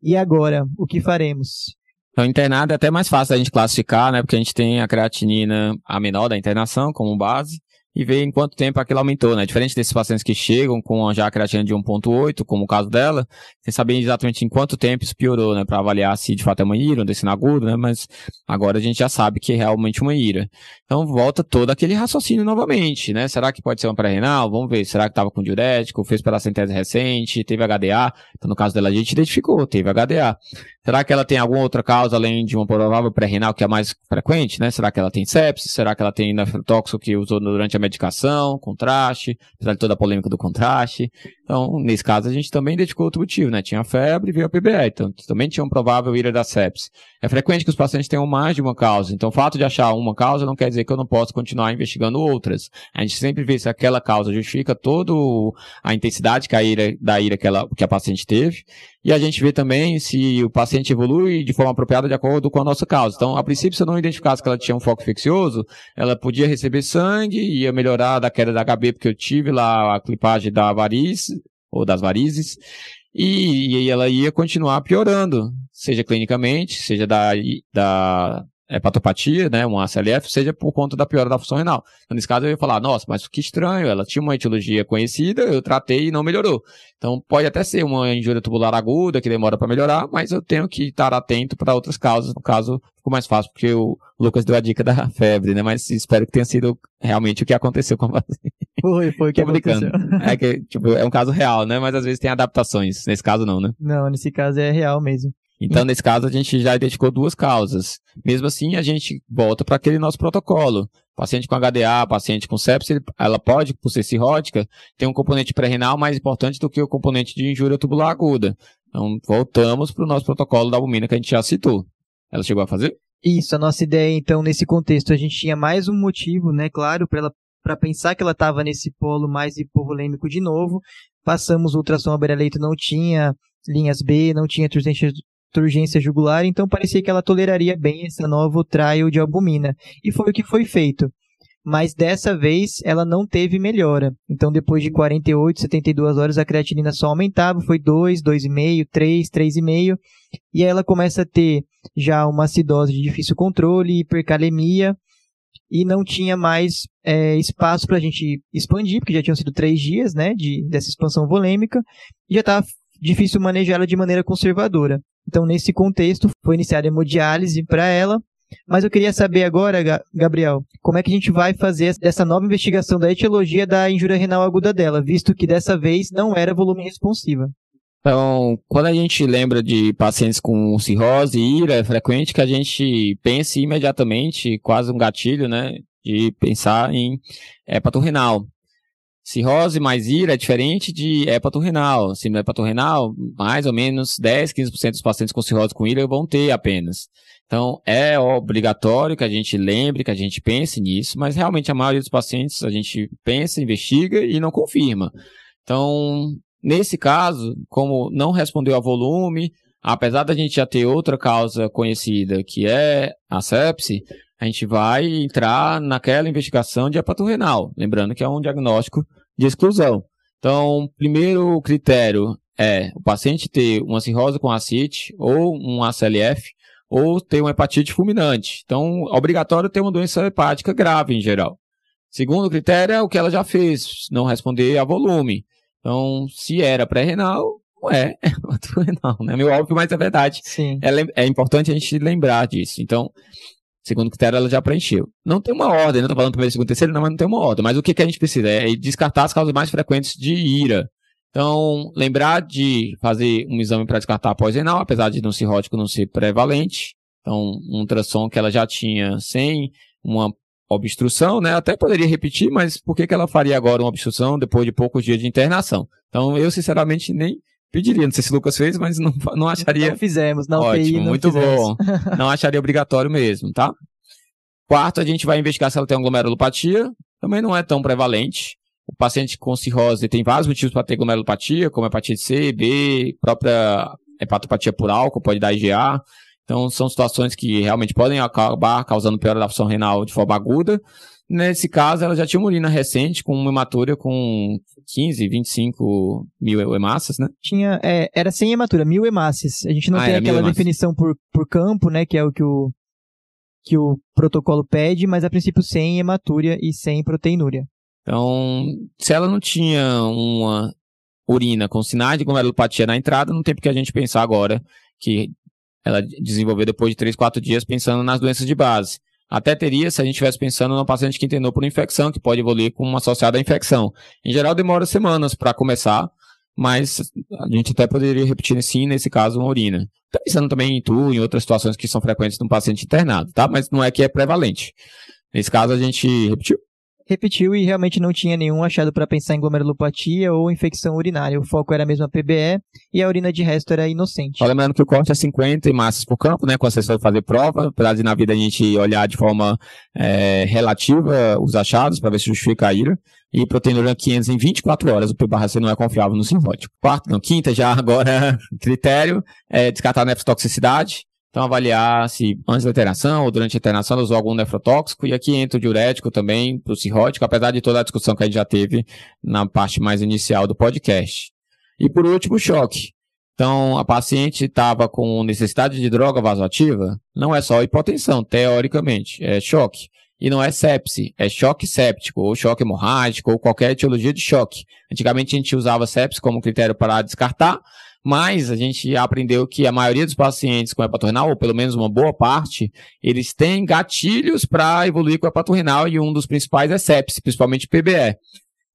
E agora, o que faremos? Então, internado é até mais fácil a gente classificar, né? Porque a gente tem a creatinina a menor da internação como base e ver em quanto tempo aquilo aumentou, né? Diferente desses pacientes que chegam com já a creatina de 1.8, como o caso dela, sem saber exatamente em quanto tempo isso piorou, né? Para avaliar se de fato é uma ira, um decino agudo, né? Mas agora a gente já sabe que é realmente uma ira. Então volta todo aquele raciocínio novamente, né? Será que pode ser uma pré-renal? Vamos ver. Será que estava com diurético? Fez pela centese recente? Teve HDA? Então no caso dela a gente identificou, teve HDA. Será que ela tem alguma outra causa além de uma provável pré-renal que é mais frequente, né? Será que ela tem sepsis? Será que ela tem nefrotóxico que usou durante a medicação, contraste, apesar de toda a polêmica do contraste? Então, nesse caso, a gente também identificou outro motivo, né? Tinha febre e veio a PBE, então também tinha um provável ira da sepsis. É frequente que os pacientes tenham mais de uma causa, então o fato de achar uma causa não quer dizer que eu não posso continuar investigando outras. A gente sempre vê se aquela causa justifica toda a intensidade que a ira, da ira que, ela, que a paciente teve, e a gente vê também se o paciente evolui de forma apropriada de acordo com a nossa causa. Então, a princípio, se eu não identificasse que ela tinha um foco infeccioso, ela podia receber sangue, ia melhorar da queda da HB, porque eu tive lá a clipagem da variz, ou das varizes, e, e ela ia continuar piorando, seja clinicamente, seja da, da hepatopatia, né, um ACLF, seja por conta da piora da função renal. Então, nesse caso, eu ia falar, nossa, mas que estranho, ela tinha uma etiologia conhecida, eu tratei e não melhorou. Então, pode até ser uma injúria tubular aguda, que demora para melhorar, mas eu tenho que estar atento para outras causas. No caso, ficou mais fácil, porque o Lucas deu a dica da febre, né, mas espero que tenha sido realmente o que aconteceu com a paciente. Foi, foi o que aconteceu. É que, tipo, é um caso real, né, mas às vezes tem adaptações. Nesse caso, não, né? Não, nesse caso é real mesmo. Então, nesse caso, a gente já identificou duas causas. Mesmo assim, a gente volta para aquele nosso protocolo. Paciente com HDA, paciente com sepsis, ela pode, por ser cirrótica, ter um componente pré-renal mais importante do que o componente de injúria tubular aguda. Então, voltamos para o nosso protocolo da albumina que a gente já citou. Ela chegou a fazer? Isso, a nossa ideia, então, nesse contexto, a gente tinha mais um motivo, né, claro, para ela para pensar que ela estava nesse polo mais hipovolêmico de novo. Passamos o ultrassom aberaleito, não tinha linhas B, não tinha turgência jugular, então parecia que ela toleraria bem essa nova trial de albumina. E foi o que foi feito. Mas dessa vez ela não teve melhora. Então depois de 48, 72 horas a creatinina só aumentava, foi 2, 2,5, 3, 3,5. E aí ela começa a ter já uma acidose de difícil controle, hipercalemia, e não tinha mais é, espaço para a gente expandir, porque já tinham sido três dias né, de, dessa expansão volêmica, e já estava difícil manejar ela de maneira conservadora. Então, nesse contexto, foi iniciada a hemodiálise para ela. Mas eu queria saber agora, Gabriel, como é que a gente vai fazer dessa nova investigação da etiologia da injúria renal aguda dela, visto que dessa vez não era volume responsiva. Então, quando a gente lembra de pacientes com cirrose e ira, é frequente que a gente pense imediatamente, quase um gatilho, né, de pensar em hepatorrenal. Cirrose mais ira é diferente de hepatorrenal. Se no hepatorrenal, mais ou menos 10, 15% dos pacientes com cirrose com ira vão ter apenas. Então, é obrigatório que a gente lembre, que a gente pense nisso, mas realmente a maioria dos pacientes a gente pensa, investiga e não confirma. Então, nesse caso, como não respondeu a volume, apesar da gente já ter outra causa conhecida, que é a sepse, a gente vai entrar naquela investigação de hepatorrenal, lembrando que é um diagnóstico de exclusão. Então, primeiro critério é o paciente ter uma cirrose com acite ou um ACLF ou ter uma hepatite fulminante. Então, obrigatório ter uma doença hepática grave em geral. Segundo critério é o que ela já fez, não responder a volume. Então, se era pré-renal, não é, é renal, né? Meu óbvio, mas é verdade. Sim. É, é importante a gente lembrar disso. Então, Segundo critério, ela já preencheu. Não tem uma ordem, não tô falando primeiro, segundo, terceiro, não, mas não tem uma ordem. Mas o que, que a gente precisa? É descartar as causas mais frequentes de ira. Então, lembrar de fazer um exame para descartar pós-renal, apesar de no cirrótico não ser prevalente. Então, um ultrassom que ela já tinha sem uma obstrução, né? Até poderia repetir, mas por que, que ela faria agora uma obstrução depois de poucos dias de internação? Então, eu sinceramente nem pediria. Não sei se o Lucas fez, mas não, não acharia. Não fizemos, não Ótimo, não muito fizemos. bom. Não acharia obrigatório mesmo, tá? Quarto, a gente vai investigar se ela tem uma glomerulopatia. Também não é tão prevalente. O paciente com cirrose tem vários motivos para ter glomerulopatia, como hepatite C, B, própria hepatopatia por álcool, pode dar IgA. Então, são situações que realmente podem acabar causando piora da função renal de forma aguda. Nesse caso, ela já tinha uma urina recente com uma hematura com 15, 25 mil hemácias, né? Tinha, é, era sem hematura, mil hemácias. A gente não Ah, tem aquela definição por, por campo, né, que é o que o, que o protocolo pede, mas a princípio sem hematúria e sem proteinúria. Então, se ela não tinha uma urina com sinais de glomerulopatia na entrada, não tem porque a gente pensar agora que ela desenvolveu depois de 3, 4 dias pensando nas doenças de base. Até teria se a gente estivesse pensando num paciente que internou por infecção, que pode evoluir como associada à infecção. Em geral, demora semanas para começar, mas a gente até poderia repetir sim, nesse caso, uma urina. Tá pensando também em tu, em outras situações que são frequentes num paciente internado, tá? Mas não é que é prevalente. Nesse caso, a gente repetiu repetiu e realmente não tinha nenhum achado para pensar em glomerulopatia ou infecção urinária. O foco era mesmo a PBE e a urina de resto era inocente. Só lembrando que o corte é 50 massas por campo, né? Com a assessor fazer prova, para na vida a gente olhar de forma é, relativa os achados, para ver se justifica a ira. E proteína urina 500 em 24 horas, o P/C não é confiável no simbiótico. Quarto, não, quinta já agora, critério, é descartar a nefrotoxicidade, então, avaliar se antes da internação ou durante a internação usou algum nefrotóxico. E aqui entra o diurético também, para o cirrótico, apesar de toda a discussão que a gente já teve na parte mais inicial do podcast. E por último, o choque. Então, a paciente estava com necessidade de droga vasoativa, não é só hipotensão, teoricamente, é choque. E não é sepse, é choque séptico, ou choque hemorrágico, ou qualquer etiologia de choque. Antigamente a gente usava sepse como critério para descartar, mas a gente aprendeu que a maioria dos pacientes com hepatorrenal, ou pelo menos uma boa parte, eles têm gatilhos para evoluir com hepatorrenal e um dos principais é sepsis, principalmente PBE,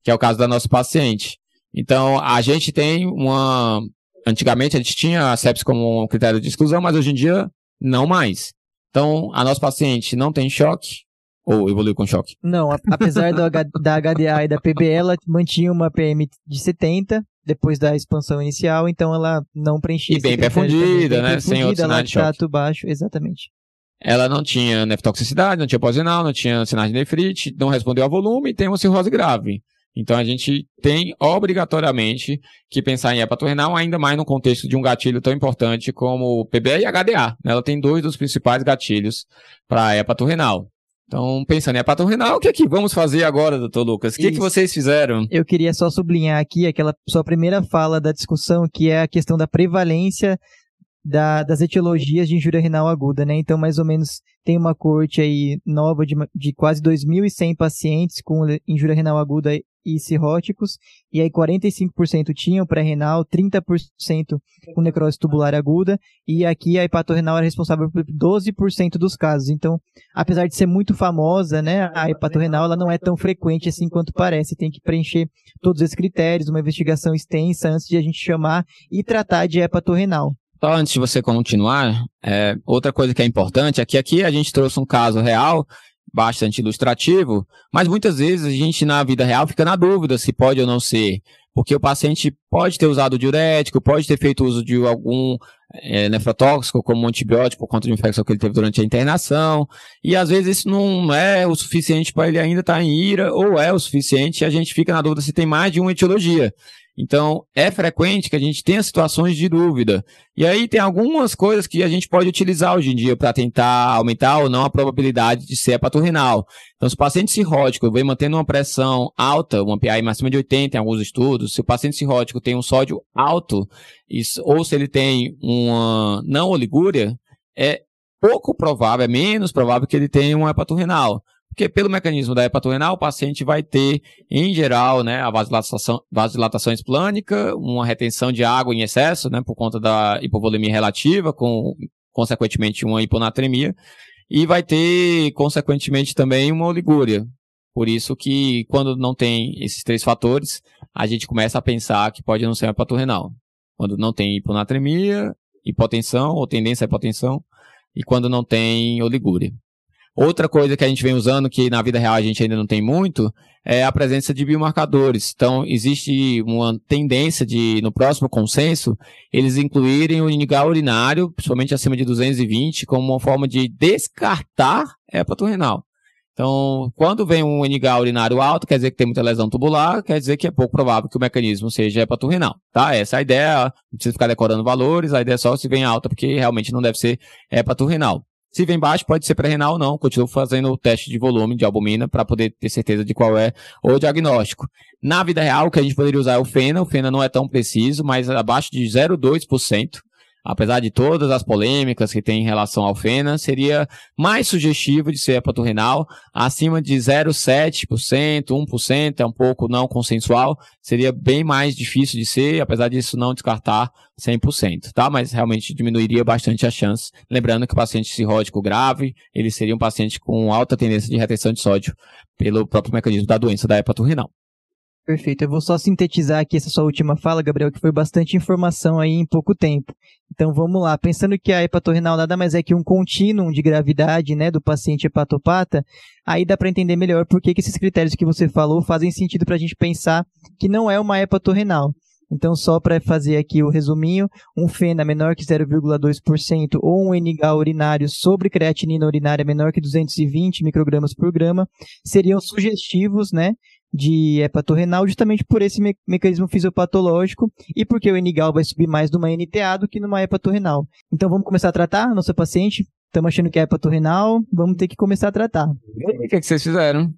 que é o caso da nossa paciente. Então, a gente tem uma. Antigamente a gente tinha a sepsis como um critério de exclusão, mas hoje em dia não mais. Então, a nossa paciente não tem choque, ou evoluiu com choque? Não, apesar da HDA e da PBE, ela mantinha uma PM de 70, depois da expansão inicial, então ela não preenchia. E bem perfundida, né? Sem outro sinal de choque. baixo, exatamente. Ela não tinha nefrotoxicidade, não tinha pós-renal, não tinha sinais de nefrite, não respondeu ao volume e tem uma cirrose grave. Então a gente tem obrigatoriamente que pensar em hepatorrenal, ainda mais no contexto de um gatilho tão importante como o PBE e HDA. Ela tem dois dos principais gatilhos para hepatorrenal. Então, pensando em hepato renal, o que é que vamos fazer agora, doutor Lucas? O que é que vocês fizeram? Eu queria só sublinhar aqui aquela sua primeira fala da discussão, que é a questão da prevalência da, das etiologias de injúria renal aguda, né? Então, mais ou menos, tem uma corte aí nova de, de quase 2.100 pacientes com injúria renal aguda e cirróticos, e aí 45% tinham pré-renal, 30% com necrose tubular aguda, e aqui a hepatorrenal era responsável por 12% dos casos. Então, apesar de ser muito famosa, né, a hepatorrenal ela não é tão frequente assim quanto parece. Tem que preencher todos esses critérios, uma investigação extensa antes de a gente chamar e tratar de hepatorrenal. Só antes de você continuar, é, outra coisa que é importante é que aqui a gente trouxe um caso real bastante ilustrativo, mas muitas vezes a gente na vida real fica na dúvida se pode ou não ser. Porque o paciente pode ter usado diurético, pode ter feito uso de algum é, nefrotóxico como antibiótico por conta de infecção que ele teve durante a internação, e às vezes isso não é o suficiente para ele ainda estar tá em ira, ou é o suficiente, e a gente fica na dúvida se tem mais de uma etiologia. Então, é frequente que a gente tenha situações de dúvida. E aí tem algumas coisas que a gente pode utilizar hoje em dia para tentar aumentar ou não a probabilidade de ser hepatorrenal. Então, se o paciente cirrótico vem mantendo uma pressão alta, uma PI máxima de 80 em alguns estudos, se o paciente cirrótico tem um sódio alto, ou se ele tem uma não oligúria, é pouco provável, é menos provável que ele tenha uma hepatorrenal. Porque pelo mecanismo da hepatorrenal, o paciente vai ter, em geral, né, a vasodilatação, vasodilatação esplânica, uma retenção de água em excesso, né, por conta da hipovolemia relativa, com, consequentemente, uma hiponatremia, e vai ter, consequentemente, também uma oligúria. Por isso que, quando não tem esses três fatores, a gente começa a pensar que pode não ser hepatorrenal. Quando não tem hiponatremia, hipotensão ou tendência à hipotensão, e quando não tem oligúria. Outra coisa que a gente vem usando, que na vida real a gente ainda não tem muito, é a presença de biomarcadores. Então, existe uma tendência de, no próximo consenso, eles incluírem o inigal urinário, principalmente acima de 220, como uma forma de descartar hepatorrenal. Então, quando vem um inigal urinário alto, quer dizer que tem muita lesão tubular, quer dizer que é pouco provável que o mecanismo seja hepatorrenal, tá? Essa é a ideia, não precisa ficar decorando valores, a ideia é só se vem alta, porque realmente não deve ser hepatorrenal. Se vem baixo, pode ser pré-renal ou não. Continuo fazendo o teste de volume de albumina para poder ter certeza de qual é o diagnóstico. Na vida real, o que a gente poderia usar é o FENA. O FENA não é tão preciso, mas abaixo de 0,2% apesar de todas as polêmicas que tem em relação ao FENA, seria mais sugestivo de ser hepatorrenal, acima de 0,7%, 1%, é um pouco não consensual, seria bem mais difícil de ser, apesar disso não descartar 100%, tá? Mas realmente diminuiria bastante a chance. Lembrando que o paciente cirrótico grave, ele seria um paciente com alta tendência de retenção de sódio pelo próprio mecanismo da doença da hepatorrenal. Perfeito. Eu vou só sintetizar aqui essa sua última fala, Gabriel, que foi bastante informação aí em pouco tempo. Então vamos lá. Pensando que a hepatorrenal nada mais é que um contínuo de gravidade, né, do paciente hepatopata, aí dá para entender melhor por que, que esses critérios que você falou fazem sentido para a gente pensar que não é uma hepatorrenal. Então, só para fazer aqui o resuminho, um FENA menor que 0,2% ou um NGAL urinário sobre creatinina urinária menor que 220 microgramas por grama seriam sugestivos, né, de hepatorrenal justamente por esse me mecanismo fisiopatológico e porque o NGAL vai subir mais numa NTA do que numa hepatorrenal. Então, vamos começar a tratar a nossa paciente? Estamos achando que é hepatorrenal, vamos ter que começar a tratar. O que, é que vocês fizeram?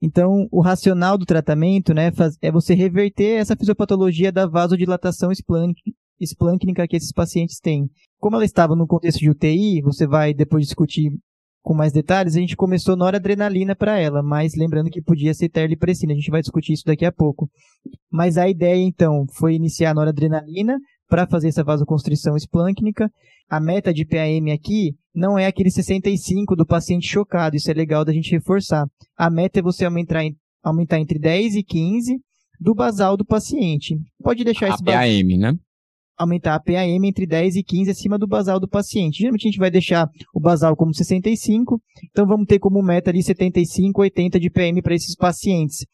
Então, o racional do tratamento né, é você reverter essa fisiopatologia da vasodilatação esplâncnica que esses pacientes têm. Como ela estava no contexto de UTI, você vai depois discutir com mais detalhes, a gente começou noradrenalina para ela, mas lembrando que podia ser terlipressina, a gente vai discutir isso daqui a pouco. Mas a ideia, então, foi iniciar a noradrenalina para fazer essa vasoconstrição esplâncnica. A meta de PAM aqui não é aquele 65 do paciente chocado, isso é legal da gente reforçar. A meta é você aumentar, aumentar entre 10 e 15 do basal do paciente. Pode deixar a esse PAM, né? Aumentar a PAM entre 10 e 15 acima do basal do paciente. Geralmente a gente vai deixar o basal como 65, então vamos ter como meta ali 75, 80 de PM para esses pacientes.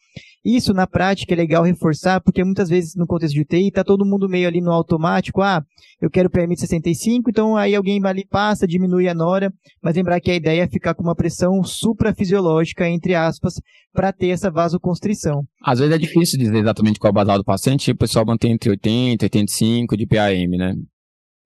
Isso na prática é legal reforçar, porque muitas vezes no contexto de UTI está todo mundo meio ali no automático, ah, eu quero PM de 65, então aí alguém ali passa, diminui a nora, mas lembrar que a ideia é ficar com uma pressão suprafisiológica, entre aspas, para ter essa vasoconstrição. Às vezes é difícil dizer exatamente qual é o basal do paciente, o pessoal mantém entre 80 e 85 de PAM, né?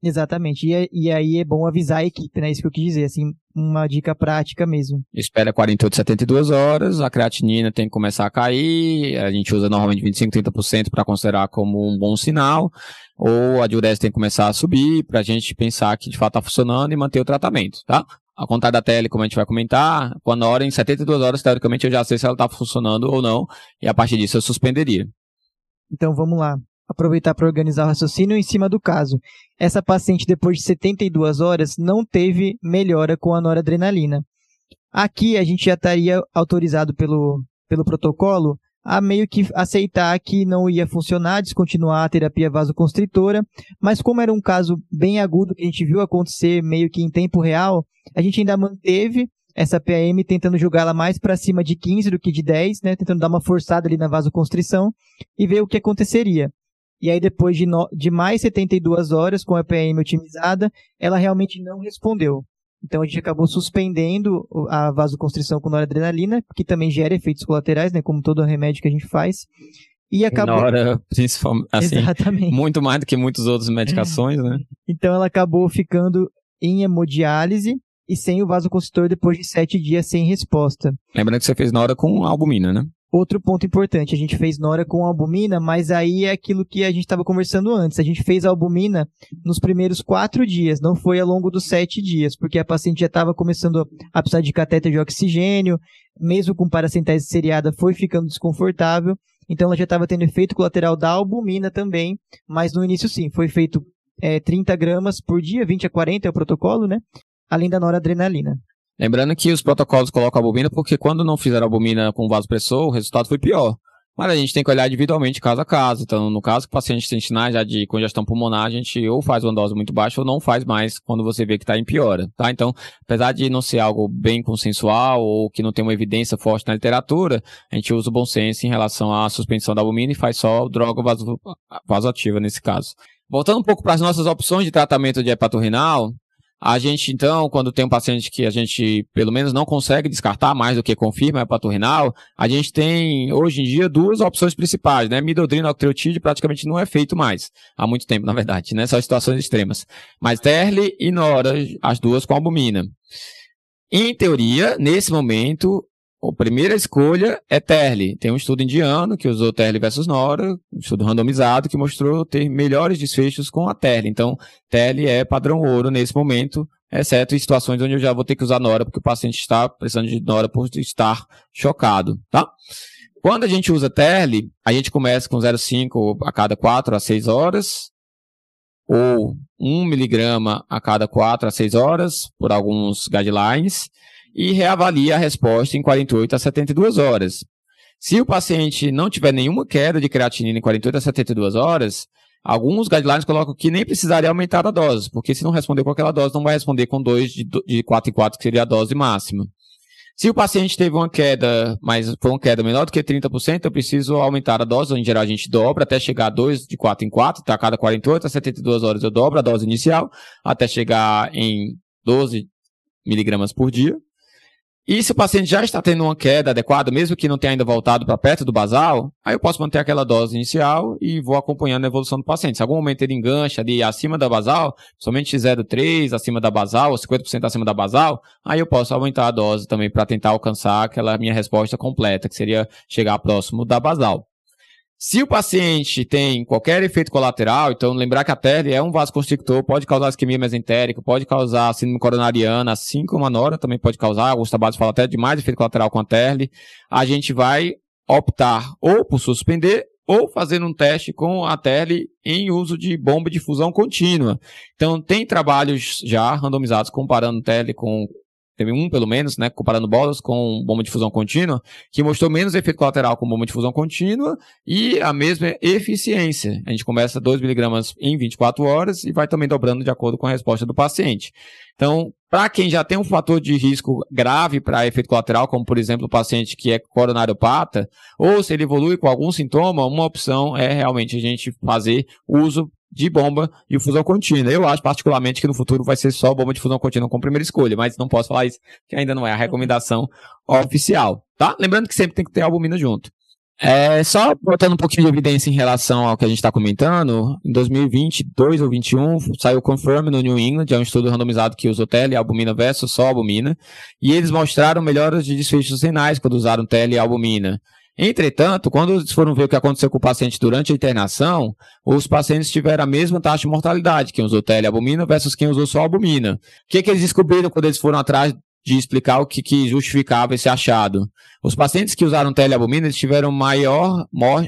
Exatamente. E, e, aí é bom avisar a equipe, né? Isso que eu quis dizer, assim, uma dica prática mesmo. Espera 48, 72 horas, a creatinina tem que começar a cair, a gente usa normalmente 25, 30% para considerar como um bom sinal, ou a diurese tem que começar a subir para a gente pensar que de fato está funcionando e manter o tratamento, tá? A contar da tele, como a gente vai comentar, quando a hora em 72 horas, teoricamente eu já sei se ela está funcionando ou não, e a partir disso eu suspenderia. Então vamos lá aproveitar para organizar o raciocínio em cima do caso. Essa paciente, depois de 72 horas, não teve melhora com a noradrenalina. Aqui a gente já estaria autorizado pelo, pelo protocolo a meio que aceitar que não ia funcionar, descontinuar a terapia vasoconstritora, mas como era um caso bem agudo que a gente viu acontecer meio que em tempo real, a gente ainda manteve essa PAM tentando jogá-la mais para cima de 15 do que de 10, né, tentando dar uma forçada ali na vasoconstrição e ver o que aconteceria. E aí, depois de, no, de mais 72 horas com a PM otimizada, ela realmente não respondeu. Então a gente acabou suspendendo a vasoconstrição com noradrenalina, que também gera efeitos colaterais, né, como todo remédio que a gente faz. E acabou. Nora, principalmente, assim, Exatamente. muito mais do que muitas outras medicações, né? Então ela acabou ficando em hemodiálise e sem o vasoconstritor depois de sete dias sem resposta. Lembrando que você fez Nora com albumina, né? Outro ponto importante, a gente fez Nora com albumina, mas aí é aquilo que a gente estava conversando antes. A gente fez albumina nos primeiros quatro dias, não foi ao longo dos sete dias, porque a paciente já estava começando a precisar de catéter de oxigênio, mesmo com paracentese seriada foi ficando desconfortável, então ela já estava tendo efeito colateral da albumina também, mas no início sim, foi feito é, 30 gramas por dia, 20 a 40 é o protocolo, né? Além da noradrenalina. Lembrando que os protocolos colocam albumina porque quando não fizeram albumina com vasopressor, o resultado foi pior. Mas a gente tem que olhar individualmente, caso a caso. Então, no caso que o paciente tem sinais já de congestão pulmonar, a gente ou faz uma dose muito baixa ou não faz mais quando você vê que está em piora, tá? Então, apesar de não ser algo bem consensual ou que não tem uma evidência forte na literatura, a gente usa o bom senso em relação à suspensão da albumina e faz só droga vaso, vasoativa nesse caso. Voltando um pouco para as nossas opções de tratamento de hepatorenal, a gente, então, quando tem um paciente que a gente, pelo menos, não consegue descartar mais do que confirma é renal, a gente tem, hoje em dia, duas opções principais, né? Midodrina, octreotide praticamente não é feito mais. Há muito tempo, na verdade, né? Só situações extremas. Mas Terle e Nora, as duas com albumina. Em teoria, nesse momento, a primeira escolha é Terli. Tem um estudo indiano que usou Terli versus Nora, um estudo randomizado que mostrou ter melhores desfechos com a Terli. Então, Terli é padrão ouro nesse momento, exceto em situações onde eu já vou ter que usar Nora porque o paciente está precisando de Nora por estar chocado, tá? Quando a gente usa Terli, a gente começa com 0,5 a cada 4 a 6 horas, ou 1 miligrama a cada 4 a 6 horas, por alguns guidelines, e reavalia a resposta em 48 a 72 horas. Se o paciente não tiver nenhuma queda de creatinina em 48 a 72 horas, alguns guidelines colocam que nem precisaria aumentar a dose, porque se não responder com aquela dose, não vai responder com 2 de, de 4 em 4, que seria a dose máxima. Se o paciente teve uma queda, mas foi uma queda menor do que 30%, eu preciso aumentar a dose. Em geral, a gente dobra até chegar a 2 de 4 em 4, tá? A cada 48 a 72 horas eu dobro a dose inicial, até chegar em 12 miligramas por dia. E se o paciente já está tendo uma queda adequada, mesmo que não tenha ainda voltado para perto do basal, aí eu posso manter aquela dose inicial e vou acompanhando a evolução do paciente. Se algum momento ele engancha ali acima da basal, somente 0,3 acima da basal, ou 50% acima da basal, aí eu posso aumentar a dose também para tentar alcançar aquela minha resposta completa, que seria chegar próximo da basal. Se o paciente tem qualquer efeito colateral, então lembrar que a TERL é um vasoconstrictor, pode causar isquemia mesentérica, pode causar síndrome coronariana, assim como a nora também pode causar, alguns trabalhos falam até de mais efeito colateral com a TERL, a gente vai optar ou por suspender ou fazer um teste com a TERL em uso de bomba de fusão contínua. Então, tem trabalhos já randomizados comparando TERL com teve um pelo menos, né, comparando bolas com bomba de fusão contínua, que mostrou menos efeito colateral com bomba de fusão contínua e a mesma eficiência. A gente começa 2 miligramas em 24 horas e vai também dobrando de acordo com a resposta do paciente. Então, para quem já tem um fator de risco grave para efeito colateral, como por exemplo o paciente que é coronariopata, ou se ele evolui com algum sintoma, uma opção é realmente a gente fazer uso de bomba de fusão contínua. Eu acho particularmente que no futuro vai ser só bomba de fusão contínua como primeira escolha, mas não posso falar isso, que ainda não é a recomendação oficial, tá? Lembrando que sempre tem que ter albumina junto. É, só botando um pouquinho de evidência em relação ao que a gente está comentando, em 2022 ou 2021 saiu o Confirm no New England, é um estudo randomizado que usou tele, albumina versus só albumina, e eles mostraram melhoras de desfechos renais quando usaram tele e albumina. Entretanto, quando eles foram ver o que aconteceu com o paciente durante a internação, os pacientes tiveram a mesma taxa de mortalidade, quem usou telealbumina versus quem usou só albumina. O que, que eles descobriram quando eles foram atrás de explicar o que, que justificava esse achado? Os pacientes que usaram telealbumina tiveram maior,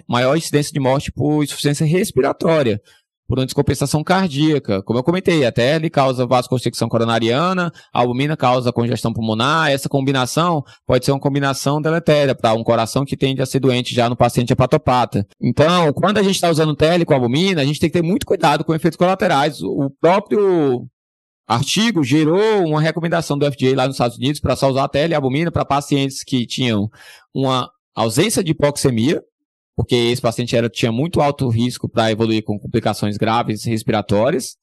maior incidência de morte por insuficiência respiratória, por uma descompensação cardíaca. Como eu comentei, até ele causa vasoconstricção coronariana, a albumina causa congestão pulmonar. Essa combinação pode ser uma combinação deletéria para um coração que tende a ser doente já no paciente hepatopata. Então, quando a gente está usando tele com albumina, a gente tem que ter muito cuidado com efeitos colaterais. O próprio artigo gerou uma recomendação do FDA lá nos Estados Unidos para só usar tele e albumina para pacientes que tinham uma ausência de hipoxemia, porque esse paciente era, tinha muito alto risco para evoluir com complicações graves respiratórias,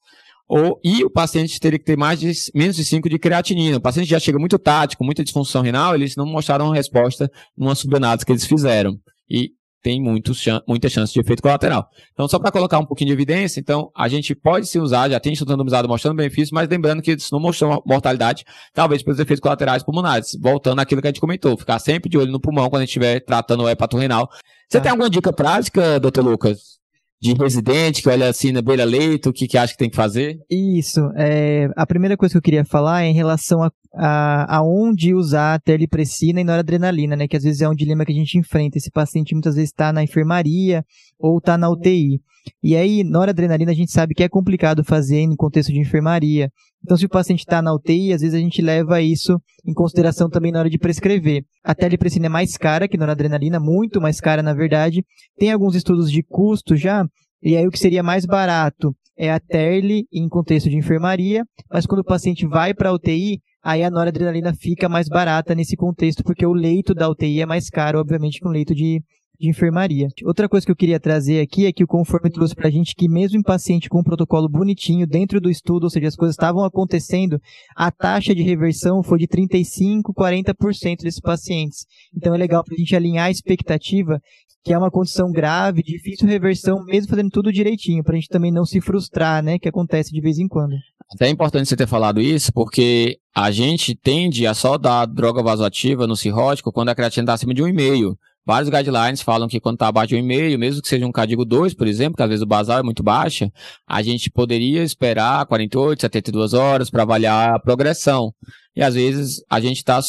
ou, e o paciente teria que ter mais de, menos de 5 de creatinina. O paciente já chega muito tático, muita disfunção renal, eles não mostraram resposta numa subanálise que eles fizeram. E tem muito, muita chance de efeito colateral. Então, só para colocar um pouquinho de evidência, então, a gente pode se usar, já tem estudo randomizado mostrando benefícios, mas lembrando que isso não mostrou mortalidade, talvez pelos efeitos colaterais pulmonares. Voltando àquilo que a gente comentou, ficar sempre de olho no pulmão quando a gente estiver tratando o hepato renal. Você tem alguma dica prática, doutor Lucas? De residente que olha assim na beira-leito, o que, que acha que tem que fazer? Isso. É, a primeira coisa que eu queria falar é em relação a, a, a onde usar a terlipressina e noradrenalina, né? Que às vezes é um dilema que a gente enfrenta. Esse paciente muitas vezes está na enfermaria ou está na UTI. E aí, noradrenalina a gente sabe que é complicado fazer no contexto de enfermaria. Então, se o paciente está na UTI, às vezes a gente leva isso em consideração também na hora de prescrever. A telepressina é mais cara que noradrenalina, muito mais cara na verdade. Tem alguns estudos de custo já, e aí o que seria mais barato é a TERL em contexto de enfermaria, mas quando o paciente vai para a UTI, aí a noradrenalina fica mais barata nesse contexto, porque o leito da UTI é mais caro, obviamente, que um leito de de enfermaria. Outra coisa que eu queria trazer aqui é que o Conforme trouxe pra gente que mesmo em paciente com um protocolo bonitinho dentro do estudo, ou seja, as coisas estavam acontecendo, a taxa de reversão foi de 35, 40% desses pacientes. Então é legal pra gente alinhar a expectativa que é uma condição grave, difícil reversão, mesmo fazendo tudo direitinho, para a gente também não se frustrar, né, que acontece de vez em quando. Até é importante você ter falado isso, porque a gente tende a só dar droga vasoativa no cirrótico quando a creatina está acima de 1,5. Vários guidelines falam que quando está abaixo de 1,5, mesmo que seja um cadigo 2, por exemplo, que às vezes o basal é muito baixa, a gente poderia esperar 48, 72 horas para avaliar a progressão. E às vezes a gente está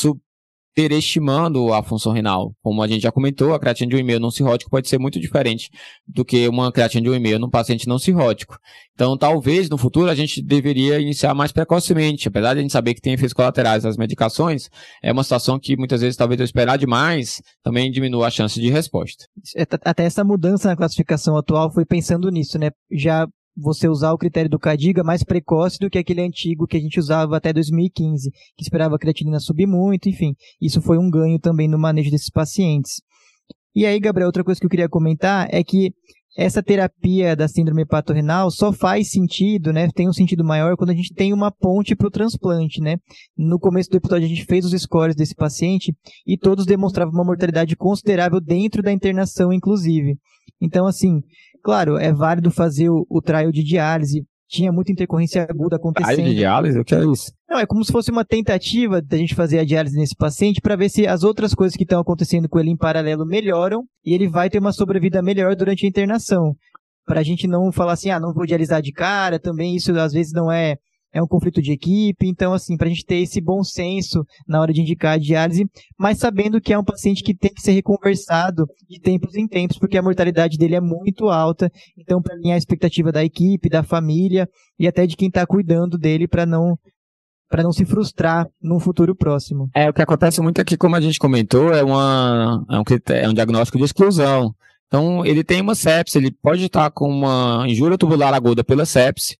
superestimando a função renal. Como a gente já comentou, a creatina de 1,5 não cirrótico pode ser muito diferente do que uma creatina de 1,5 num paciente não cirrótico. Então, talvez no futuro a gente deveria iniciar mais precocemente. Apesar de a gente saber que tem efeitos colaterais das medicações, é uma situação que muitas vezes, talvez eu esperar demais, também diminua a chance de resposta. É, até essa mudança na classificação atual foi pensando nisso, né? Já você usar o critério do CADIGA mais precoce do que aquele antigo que a gente usava até 2015, que esperava a creatinina subir muito, enfim. Isso foi um ganho também no manejo desses pacientes. E aí, Gabriel, outra coisa que eu queria comentar é que essa terapia da síndrome hepatorrenal só faz sentido, né? Tem um sentido maior quando a gente tem uma ponte para o transplante, né? No começo do episódio a gente fez os scores desse paciente e todos demonstravam uma mortalidade considerável dentro da internação, inclusive. Então, assim, Claro, é válido fazer o, o trial de diálise. Tinha muita intercorrência aguda acontecendo. Trial de diálise? O que é isso? Não, é como se fosse uma tentativa da gente fazer a diálise nesse paciente para ver se as outras coisas que estão acontecendo com ele em paralelo melhoram e ele vai ter uma sobrevida melhor durante a internação. Para a gente não falar assim, ah, não vou dialisar de cara, também isso às vezes não é é um conflito de equipe, então assim, para a gente ter esse bom senso na hora de indicar a diálise, mas sabendo que é um paciente que tem que ser reconversado de tempos em tempos, porque a mortalidade dele é muito alta, então para mim a expectativa da equipe, da família e até de quem está cuidando dele para não para não se frustrar num futuro próximo. É, o que acontece muito aqui, como a gente comentou, é, uma, é, um, é um diagnóstico de exclusão. Então, ele tem uma sepse, ele pode estar com uma injúria tubular aguda pela sepse,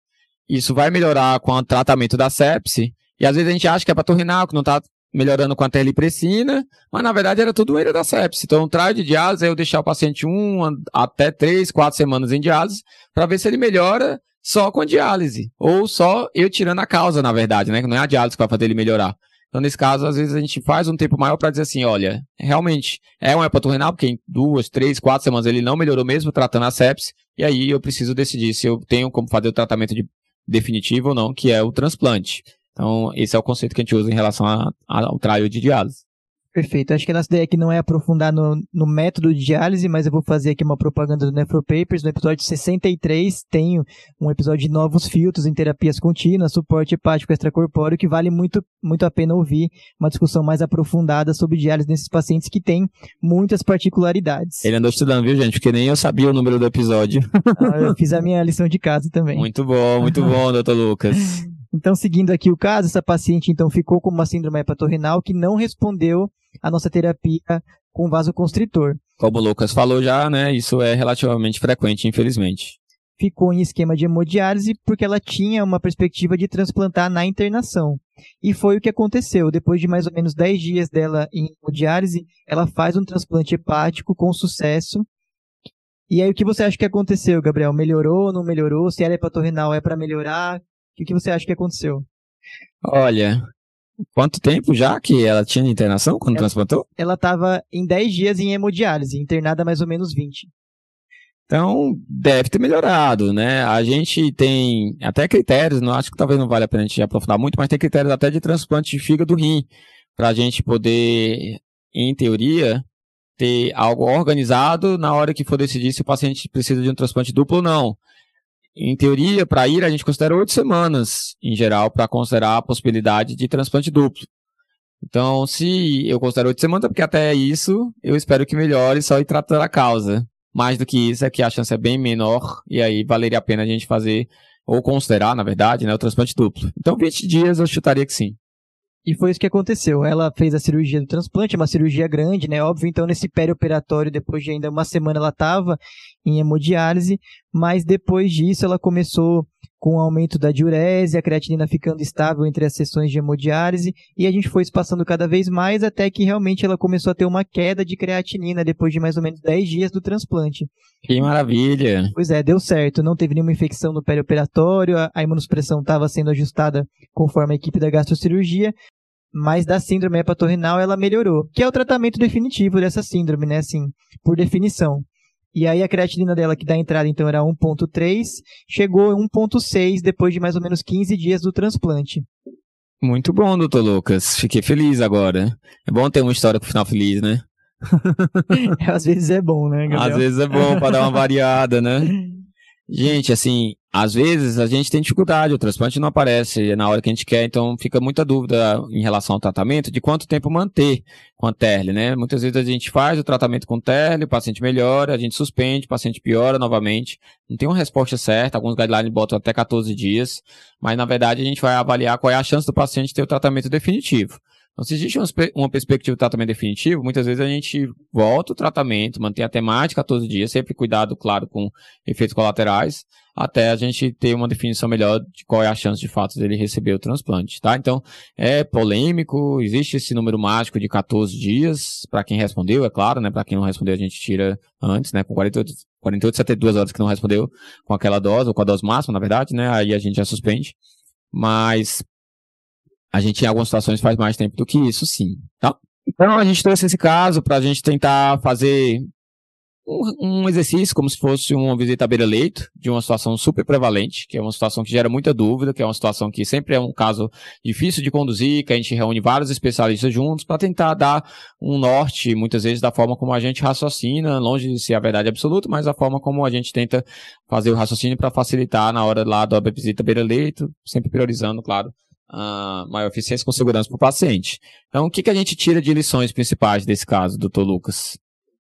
isso vai melhorar com o tratamento da sepse. E às vezes a gente acha que é patorrinal, que não está melhorando com a terlipressina, mas na verdade era tudo ele da sepse. Então, o de diálise é eu deixar o paciente um até três, quatro semanas em diálise, para ver se ele melhora só com a diálise. Ou só eu tirando a causa, na verdade, né? Que não é a diálise que vai fazer ele melhorar. Então, nesse caso, às vezes a gente faz um tempo maior para dizer assim, olha, realmente é um hepatorrenal, porque em duas, três, quatro semanas ele não melhorou mesmo tratando a sepse, e aí eu preciso decidir se eu tenho como fazer o tratamento de definitivo ou não, que é o transplante. Então, esse é o conceito que a gente usa em relação ao trial de diálise. Perfeito. Acho que a nossa ideia aqui não é aprofundar no, no método de diálise, mas eu vou fazer aqui uma propaganda do Nefropapers. No episódio 63, tenho um episódio de novos filtros em terapias contínuas, suporte hepático extracorpóreo, que vale muito, muito a pena ouvir uma discussão mais aprofundada sobre diálise nesses pacientes que têm muitas particularidades. Ele andou estudando, viu, gente? Porque nem eu sabia o número do episódio. Ah, eu fiz a minha lição de casa também. Muito bom, muito bom, doutor Lucas. Então, seguindo aqui o caso, essa paciente então ficou com uma síndrome hepatorrenal que não respondeu à nossa terapia com vasoconstritor. Como o Lucas falou já, né, isso é relativamente frequente, infelizmente. Ficou em esquema de hemodiálise porque ela tinha uma perspectiva de transplantar na internação. E foi o que aconteceu. Depois de mais ou menos 10 dias dela em hemodiálise, ela faz um transplante hepático com sucesso. E aí, o que você acha que aconteceu, Gabriel? Melhorou, não melhorou? Se ela é hepatorrenal, é para melhorar? Que, que você acha que aconteceu? Olha, quanto tempo já que ela tinha de internação quando ela, transplantou? Ela estava em 10 dias em hemodiálise, internada mais ou menos 20. Então, deve ter melhorado, né? A gente tem até critérios, não acho que talvez não vale a pena a gente aprofundar muito, mas tem critérios até de transplante de fígado rim, para a gente poder, em teoria, ter algo organizado na hora que for decidir se o paciente precisa de um transplante duplo ou não em teoria, para ir, a gente considera oito semanas, em geral, para considerar a possibilidade de transplante duplo. Então, se eu considero oito semanas, é porque até isso eu espero que melhore só ir tratando a causa. Mais do que isso é que a chance é bem menor, e aí valeria a pena a gente fazer, ou considerar, na verdade, né, o transplante duplo. Então, 20 dias eu chutaria que sim. E foi isso que aconteceu. Ela fez a cirurgia do transplante, é uma cirurgia grande, né? Óbvio, então nesse perioperatório, depois de ainda uma semana, ela estava em hemodiálise, mas depois disso ela começou com o aumento da diurese, a creatinina ficando estável entre as sessões de hemodiálise, e a gente foi espaçando cada vez mais até que realmente ela começou a ter uma queda de creatinina depois de mais ou menos 10 dias do transplante. Que maravilha! Pois é, deu certo, não teve nenhuma infecção no perioperatório, a imunossupressão estava sendo ajustada conforme a equipe da gastrocirurgia, mas da síndrome hepatorrenal ela melhorou, que é o tratamento definitivo dessa síndrome, né, assim, por definição. E aí a creatinina dela, que dá entrada então era 1.3, chegou em 1.6 depois de mais ou menos 15 dias do transplante. Muito bom, doutor Lucas. Fiquei feliz agora. É bom ter uma história com final feliz, né? Às vezes é bom, né, Gabriel? Às vezes é bom para dar uma variada, né? Gente, assim, às vezes a gente tem dificuldade, o transplante não aparece na hora que a gente quer, então fica muita dúvida em relação ao tratamento de quanto tempo manter com a TERL, né? Muitas vezes a gente faz o tratamento com TERL, o paciente melhora, a gente suspende, o paciente piora novamente. Não tem uma resposta certa, alguns guidelines botam até 14 dias, mas na verdade a gente vai avaliar qual é a chance do paciente ter o tratamento definitivo. Então, se existe uma perspectiva de tratamento definitivo, muitas vezes a gente volta o tratamento, mantém mais de 14 dias, sempre cuidado, claro, com efeitos colaterais, até a gente ter uma definição melhor de qual é a chance de fato dele receber o transplante, tá? Então, é polêmico, existe esse número mágico de 14 dias, para quem respondeu, é claro, né? Para quem não respondeu, a gente tira antes, né? Com 48, 48, 72 horas que não respondeu com aquela dose, ou com a dose máxima, na verdade, né? Aí a gente já suspende. Mas a gente, em algumas situações, faz mais tempo do que isso, sim. Tá? Então, a gente trouxe esse caso para a gente tentar fazer um, um, exercício como se fosse uma visita à beira-leito, de uma situação super prevalente, que é uma situação que gera muita dúvida, que é uma situação que sempre é um caso difícil de conduzir, que a gente reúne vários especialistas juntos para tentar dar um norte, muitas vezes, da forma como a gente raciocina, longe de ser a verdade absoluta, mas a forma como a gente tenta fazer o raciocínio para facilitar na hora lá da visita à beira-leito, sempre priorizando, claro, a maior eficiência com segurança para o paciente. Então, o que, que a gente tira de lições principais desse caso, doutor Lucas?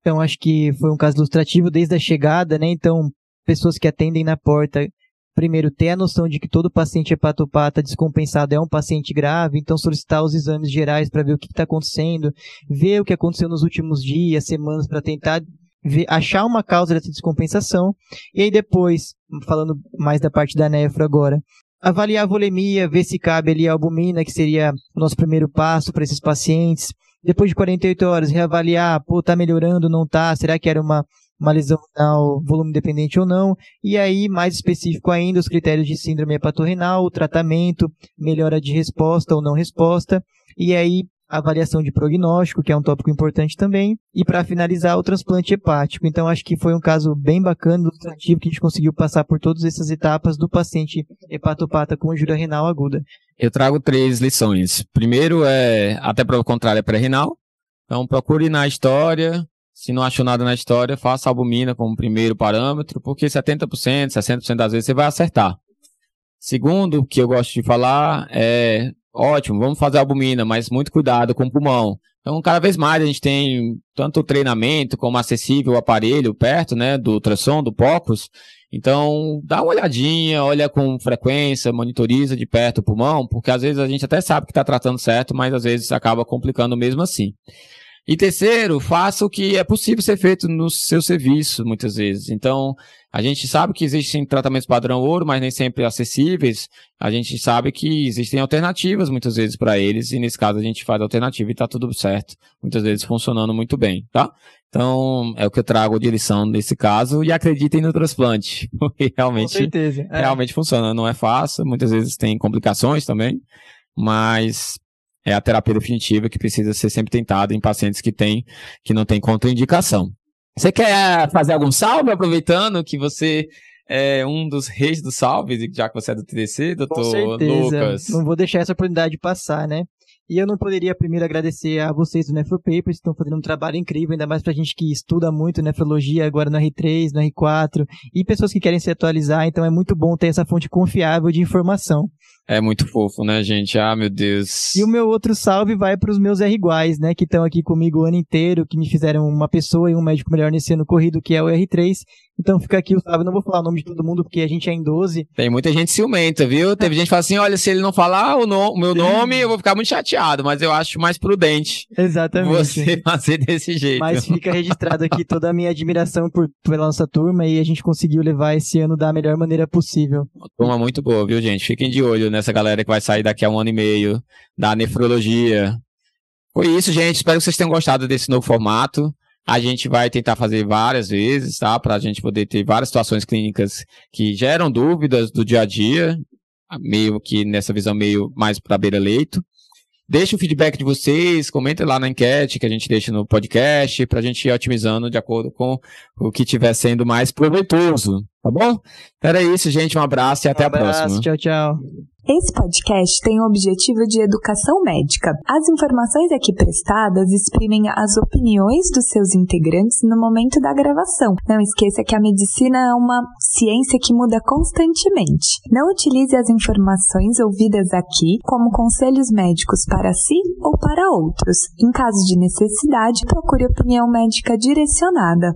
Então, acho que foi um caso ilustrativo desde a chegada, né? Então, pessoas que atendem na porta, primeiro, ter a noção de que todo paciente hepatopata descompensado é um paciente grave, então solicitar os exames gerais para ver o que está acontecendo, ver o que aconteceu nos últimos dias, semanas, para tentar ver, achar uma causa dessa descompensação. E aí depois, falando mais da parte da nefro agora, avaliar a volemia, ver se cabe ali a albumina, que seria o nosso primeiro passo para esses pacientes. Depois de 48 horas, reavaliar, pô, tá melhorando, não tá? Será que era uma, uma lesão renal volume dependente ou não? E aí, mais específico ainda, os critérios de síndrome hepatorrenal, o tratamento, melhora de resposta ou não resposta. E aí, avaliação de prognóstico, que é um tópico importante também, e para finalizar o transplante hepático. Então acho que foi um caso bem bacana, ilustrativo, que a gente conseguiu passar por todas essas etapas do paciente hepatopata com injúria renal aguda. Eu trago três lições. Primeiro é, até para o contrário, é pré-renal. Então procure na história, se não achou nada na história, faça albumina como primeiro parâmetro, porque 70%, 60% das vezes você vai acertar. Segundo, que eu gosto de falar, é ótimo, vamos fazer albumina, mas muito cuidado com o pulmão. Então, cada vez mais a gente tem tanto treinamento como acessível o aparelho perto, né, do ultrassom, do POCUS. Então, dá uma olhadinha, olha com frequência, monitoriza de perto o pulmão, porque às vezes a gente até sabe que está tratando certo, mas às vezes acaba complicando mesmo assim. E terceiro, faça o que é possível ser feito no seu serviço, muitas vezes. Então, a gente sabe que existem tratamentos padrão ouro, mas nem sempre acessíveis. A gente sabe que existem alternativas, muitas vezes, para eles, e nesse caso a gente faz a alternativa e está tudo certo. Muitas vezes funcionando muito bem, tá? Então, é o que eu trago de lição nesse caso, e acreditem no transplante, porque realmente, Com certeza. É. realmente funciona. Não é fácil, muitas vezes tem complicações também, mas é a terapia definitiva que precisa ser sempre tentada em pacientes que têm, que não têm contraindicação. Você quer fazer algum salve, aproveitando que você é um dos reis dos salves, já que você é do TDC, doutor Com certeza. Lucas? Não vou deixar essa oportunidade passar, né? E eu não poderia primeiro agradecer a vocês do Nefropapers, que estão fazendo um trabalho incrível, ainda mais pra gente que estuda muito nefrologia agora no R3, no R4, e pessoas que querem se atualizar, então é muito bom ter essa fonte confiável de informação. É muito fofo, né, gente? Ah, meu Deus. E o meu outro salve vai para os meus R iguais, né, que estão aqui comigo o ano inteiro, que me fizeram uma pessoa e um médico melhor nesse ano corrido, que é o R3. Então fica aqui o salve. Não vou falar o nome de todo mundo, porque a gente é em 12. Tem muita gente ciumenta, viu? Teve gente que fala assim: olha, se ele não falar o, no, o meu nome, eu vou ficar muito chateado, mas eu acho mais prudente. Exatamente. Você fazer desse jeito. Mas fica registrado aqui toda a minha admiração por, pela nossa turma e a gente conseguiu levar esse ano da melhor maneira possível. Uma turma muito boa, viu, gente? Fiquem de olho nessa galera que vai sair daqui a um ano e meio da nefrologia. Foi isso, gente. Espero que vocês tenham gostado desse novo formato. A gente vai tentar fazer várias vezes, tá? Para a gente poder ter várias situações clínicas que geram dúvidas do dia a dia, meio que nessa visão meio mais para beira-leito. Deixe o feedback de vocês, comentem lá na enquete que a gente deixa no podcast, para a gente ir otimizando de acordo com o que estiver sendo mais proveitoso. Tá bom? Então era isso, gente. Um abraço e até um abraço, a próxima. Tchau, tchau. Esse podcast tem o objetivo de educação médica. As informações aqui prestadas exprimem as opiniões dos seus integrantes no momento da gravação. Não esqueça que a medicina é uma ciência que muda constantemente. Não utilize as informações ouvidas aqui como conselhos médicos para si ou para outros. Em caso de necessidade, procure opinião médica direcionada.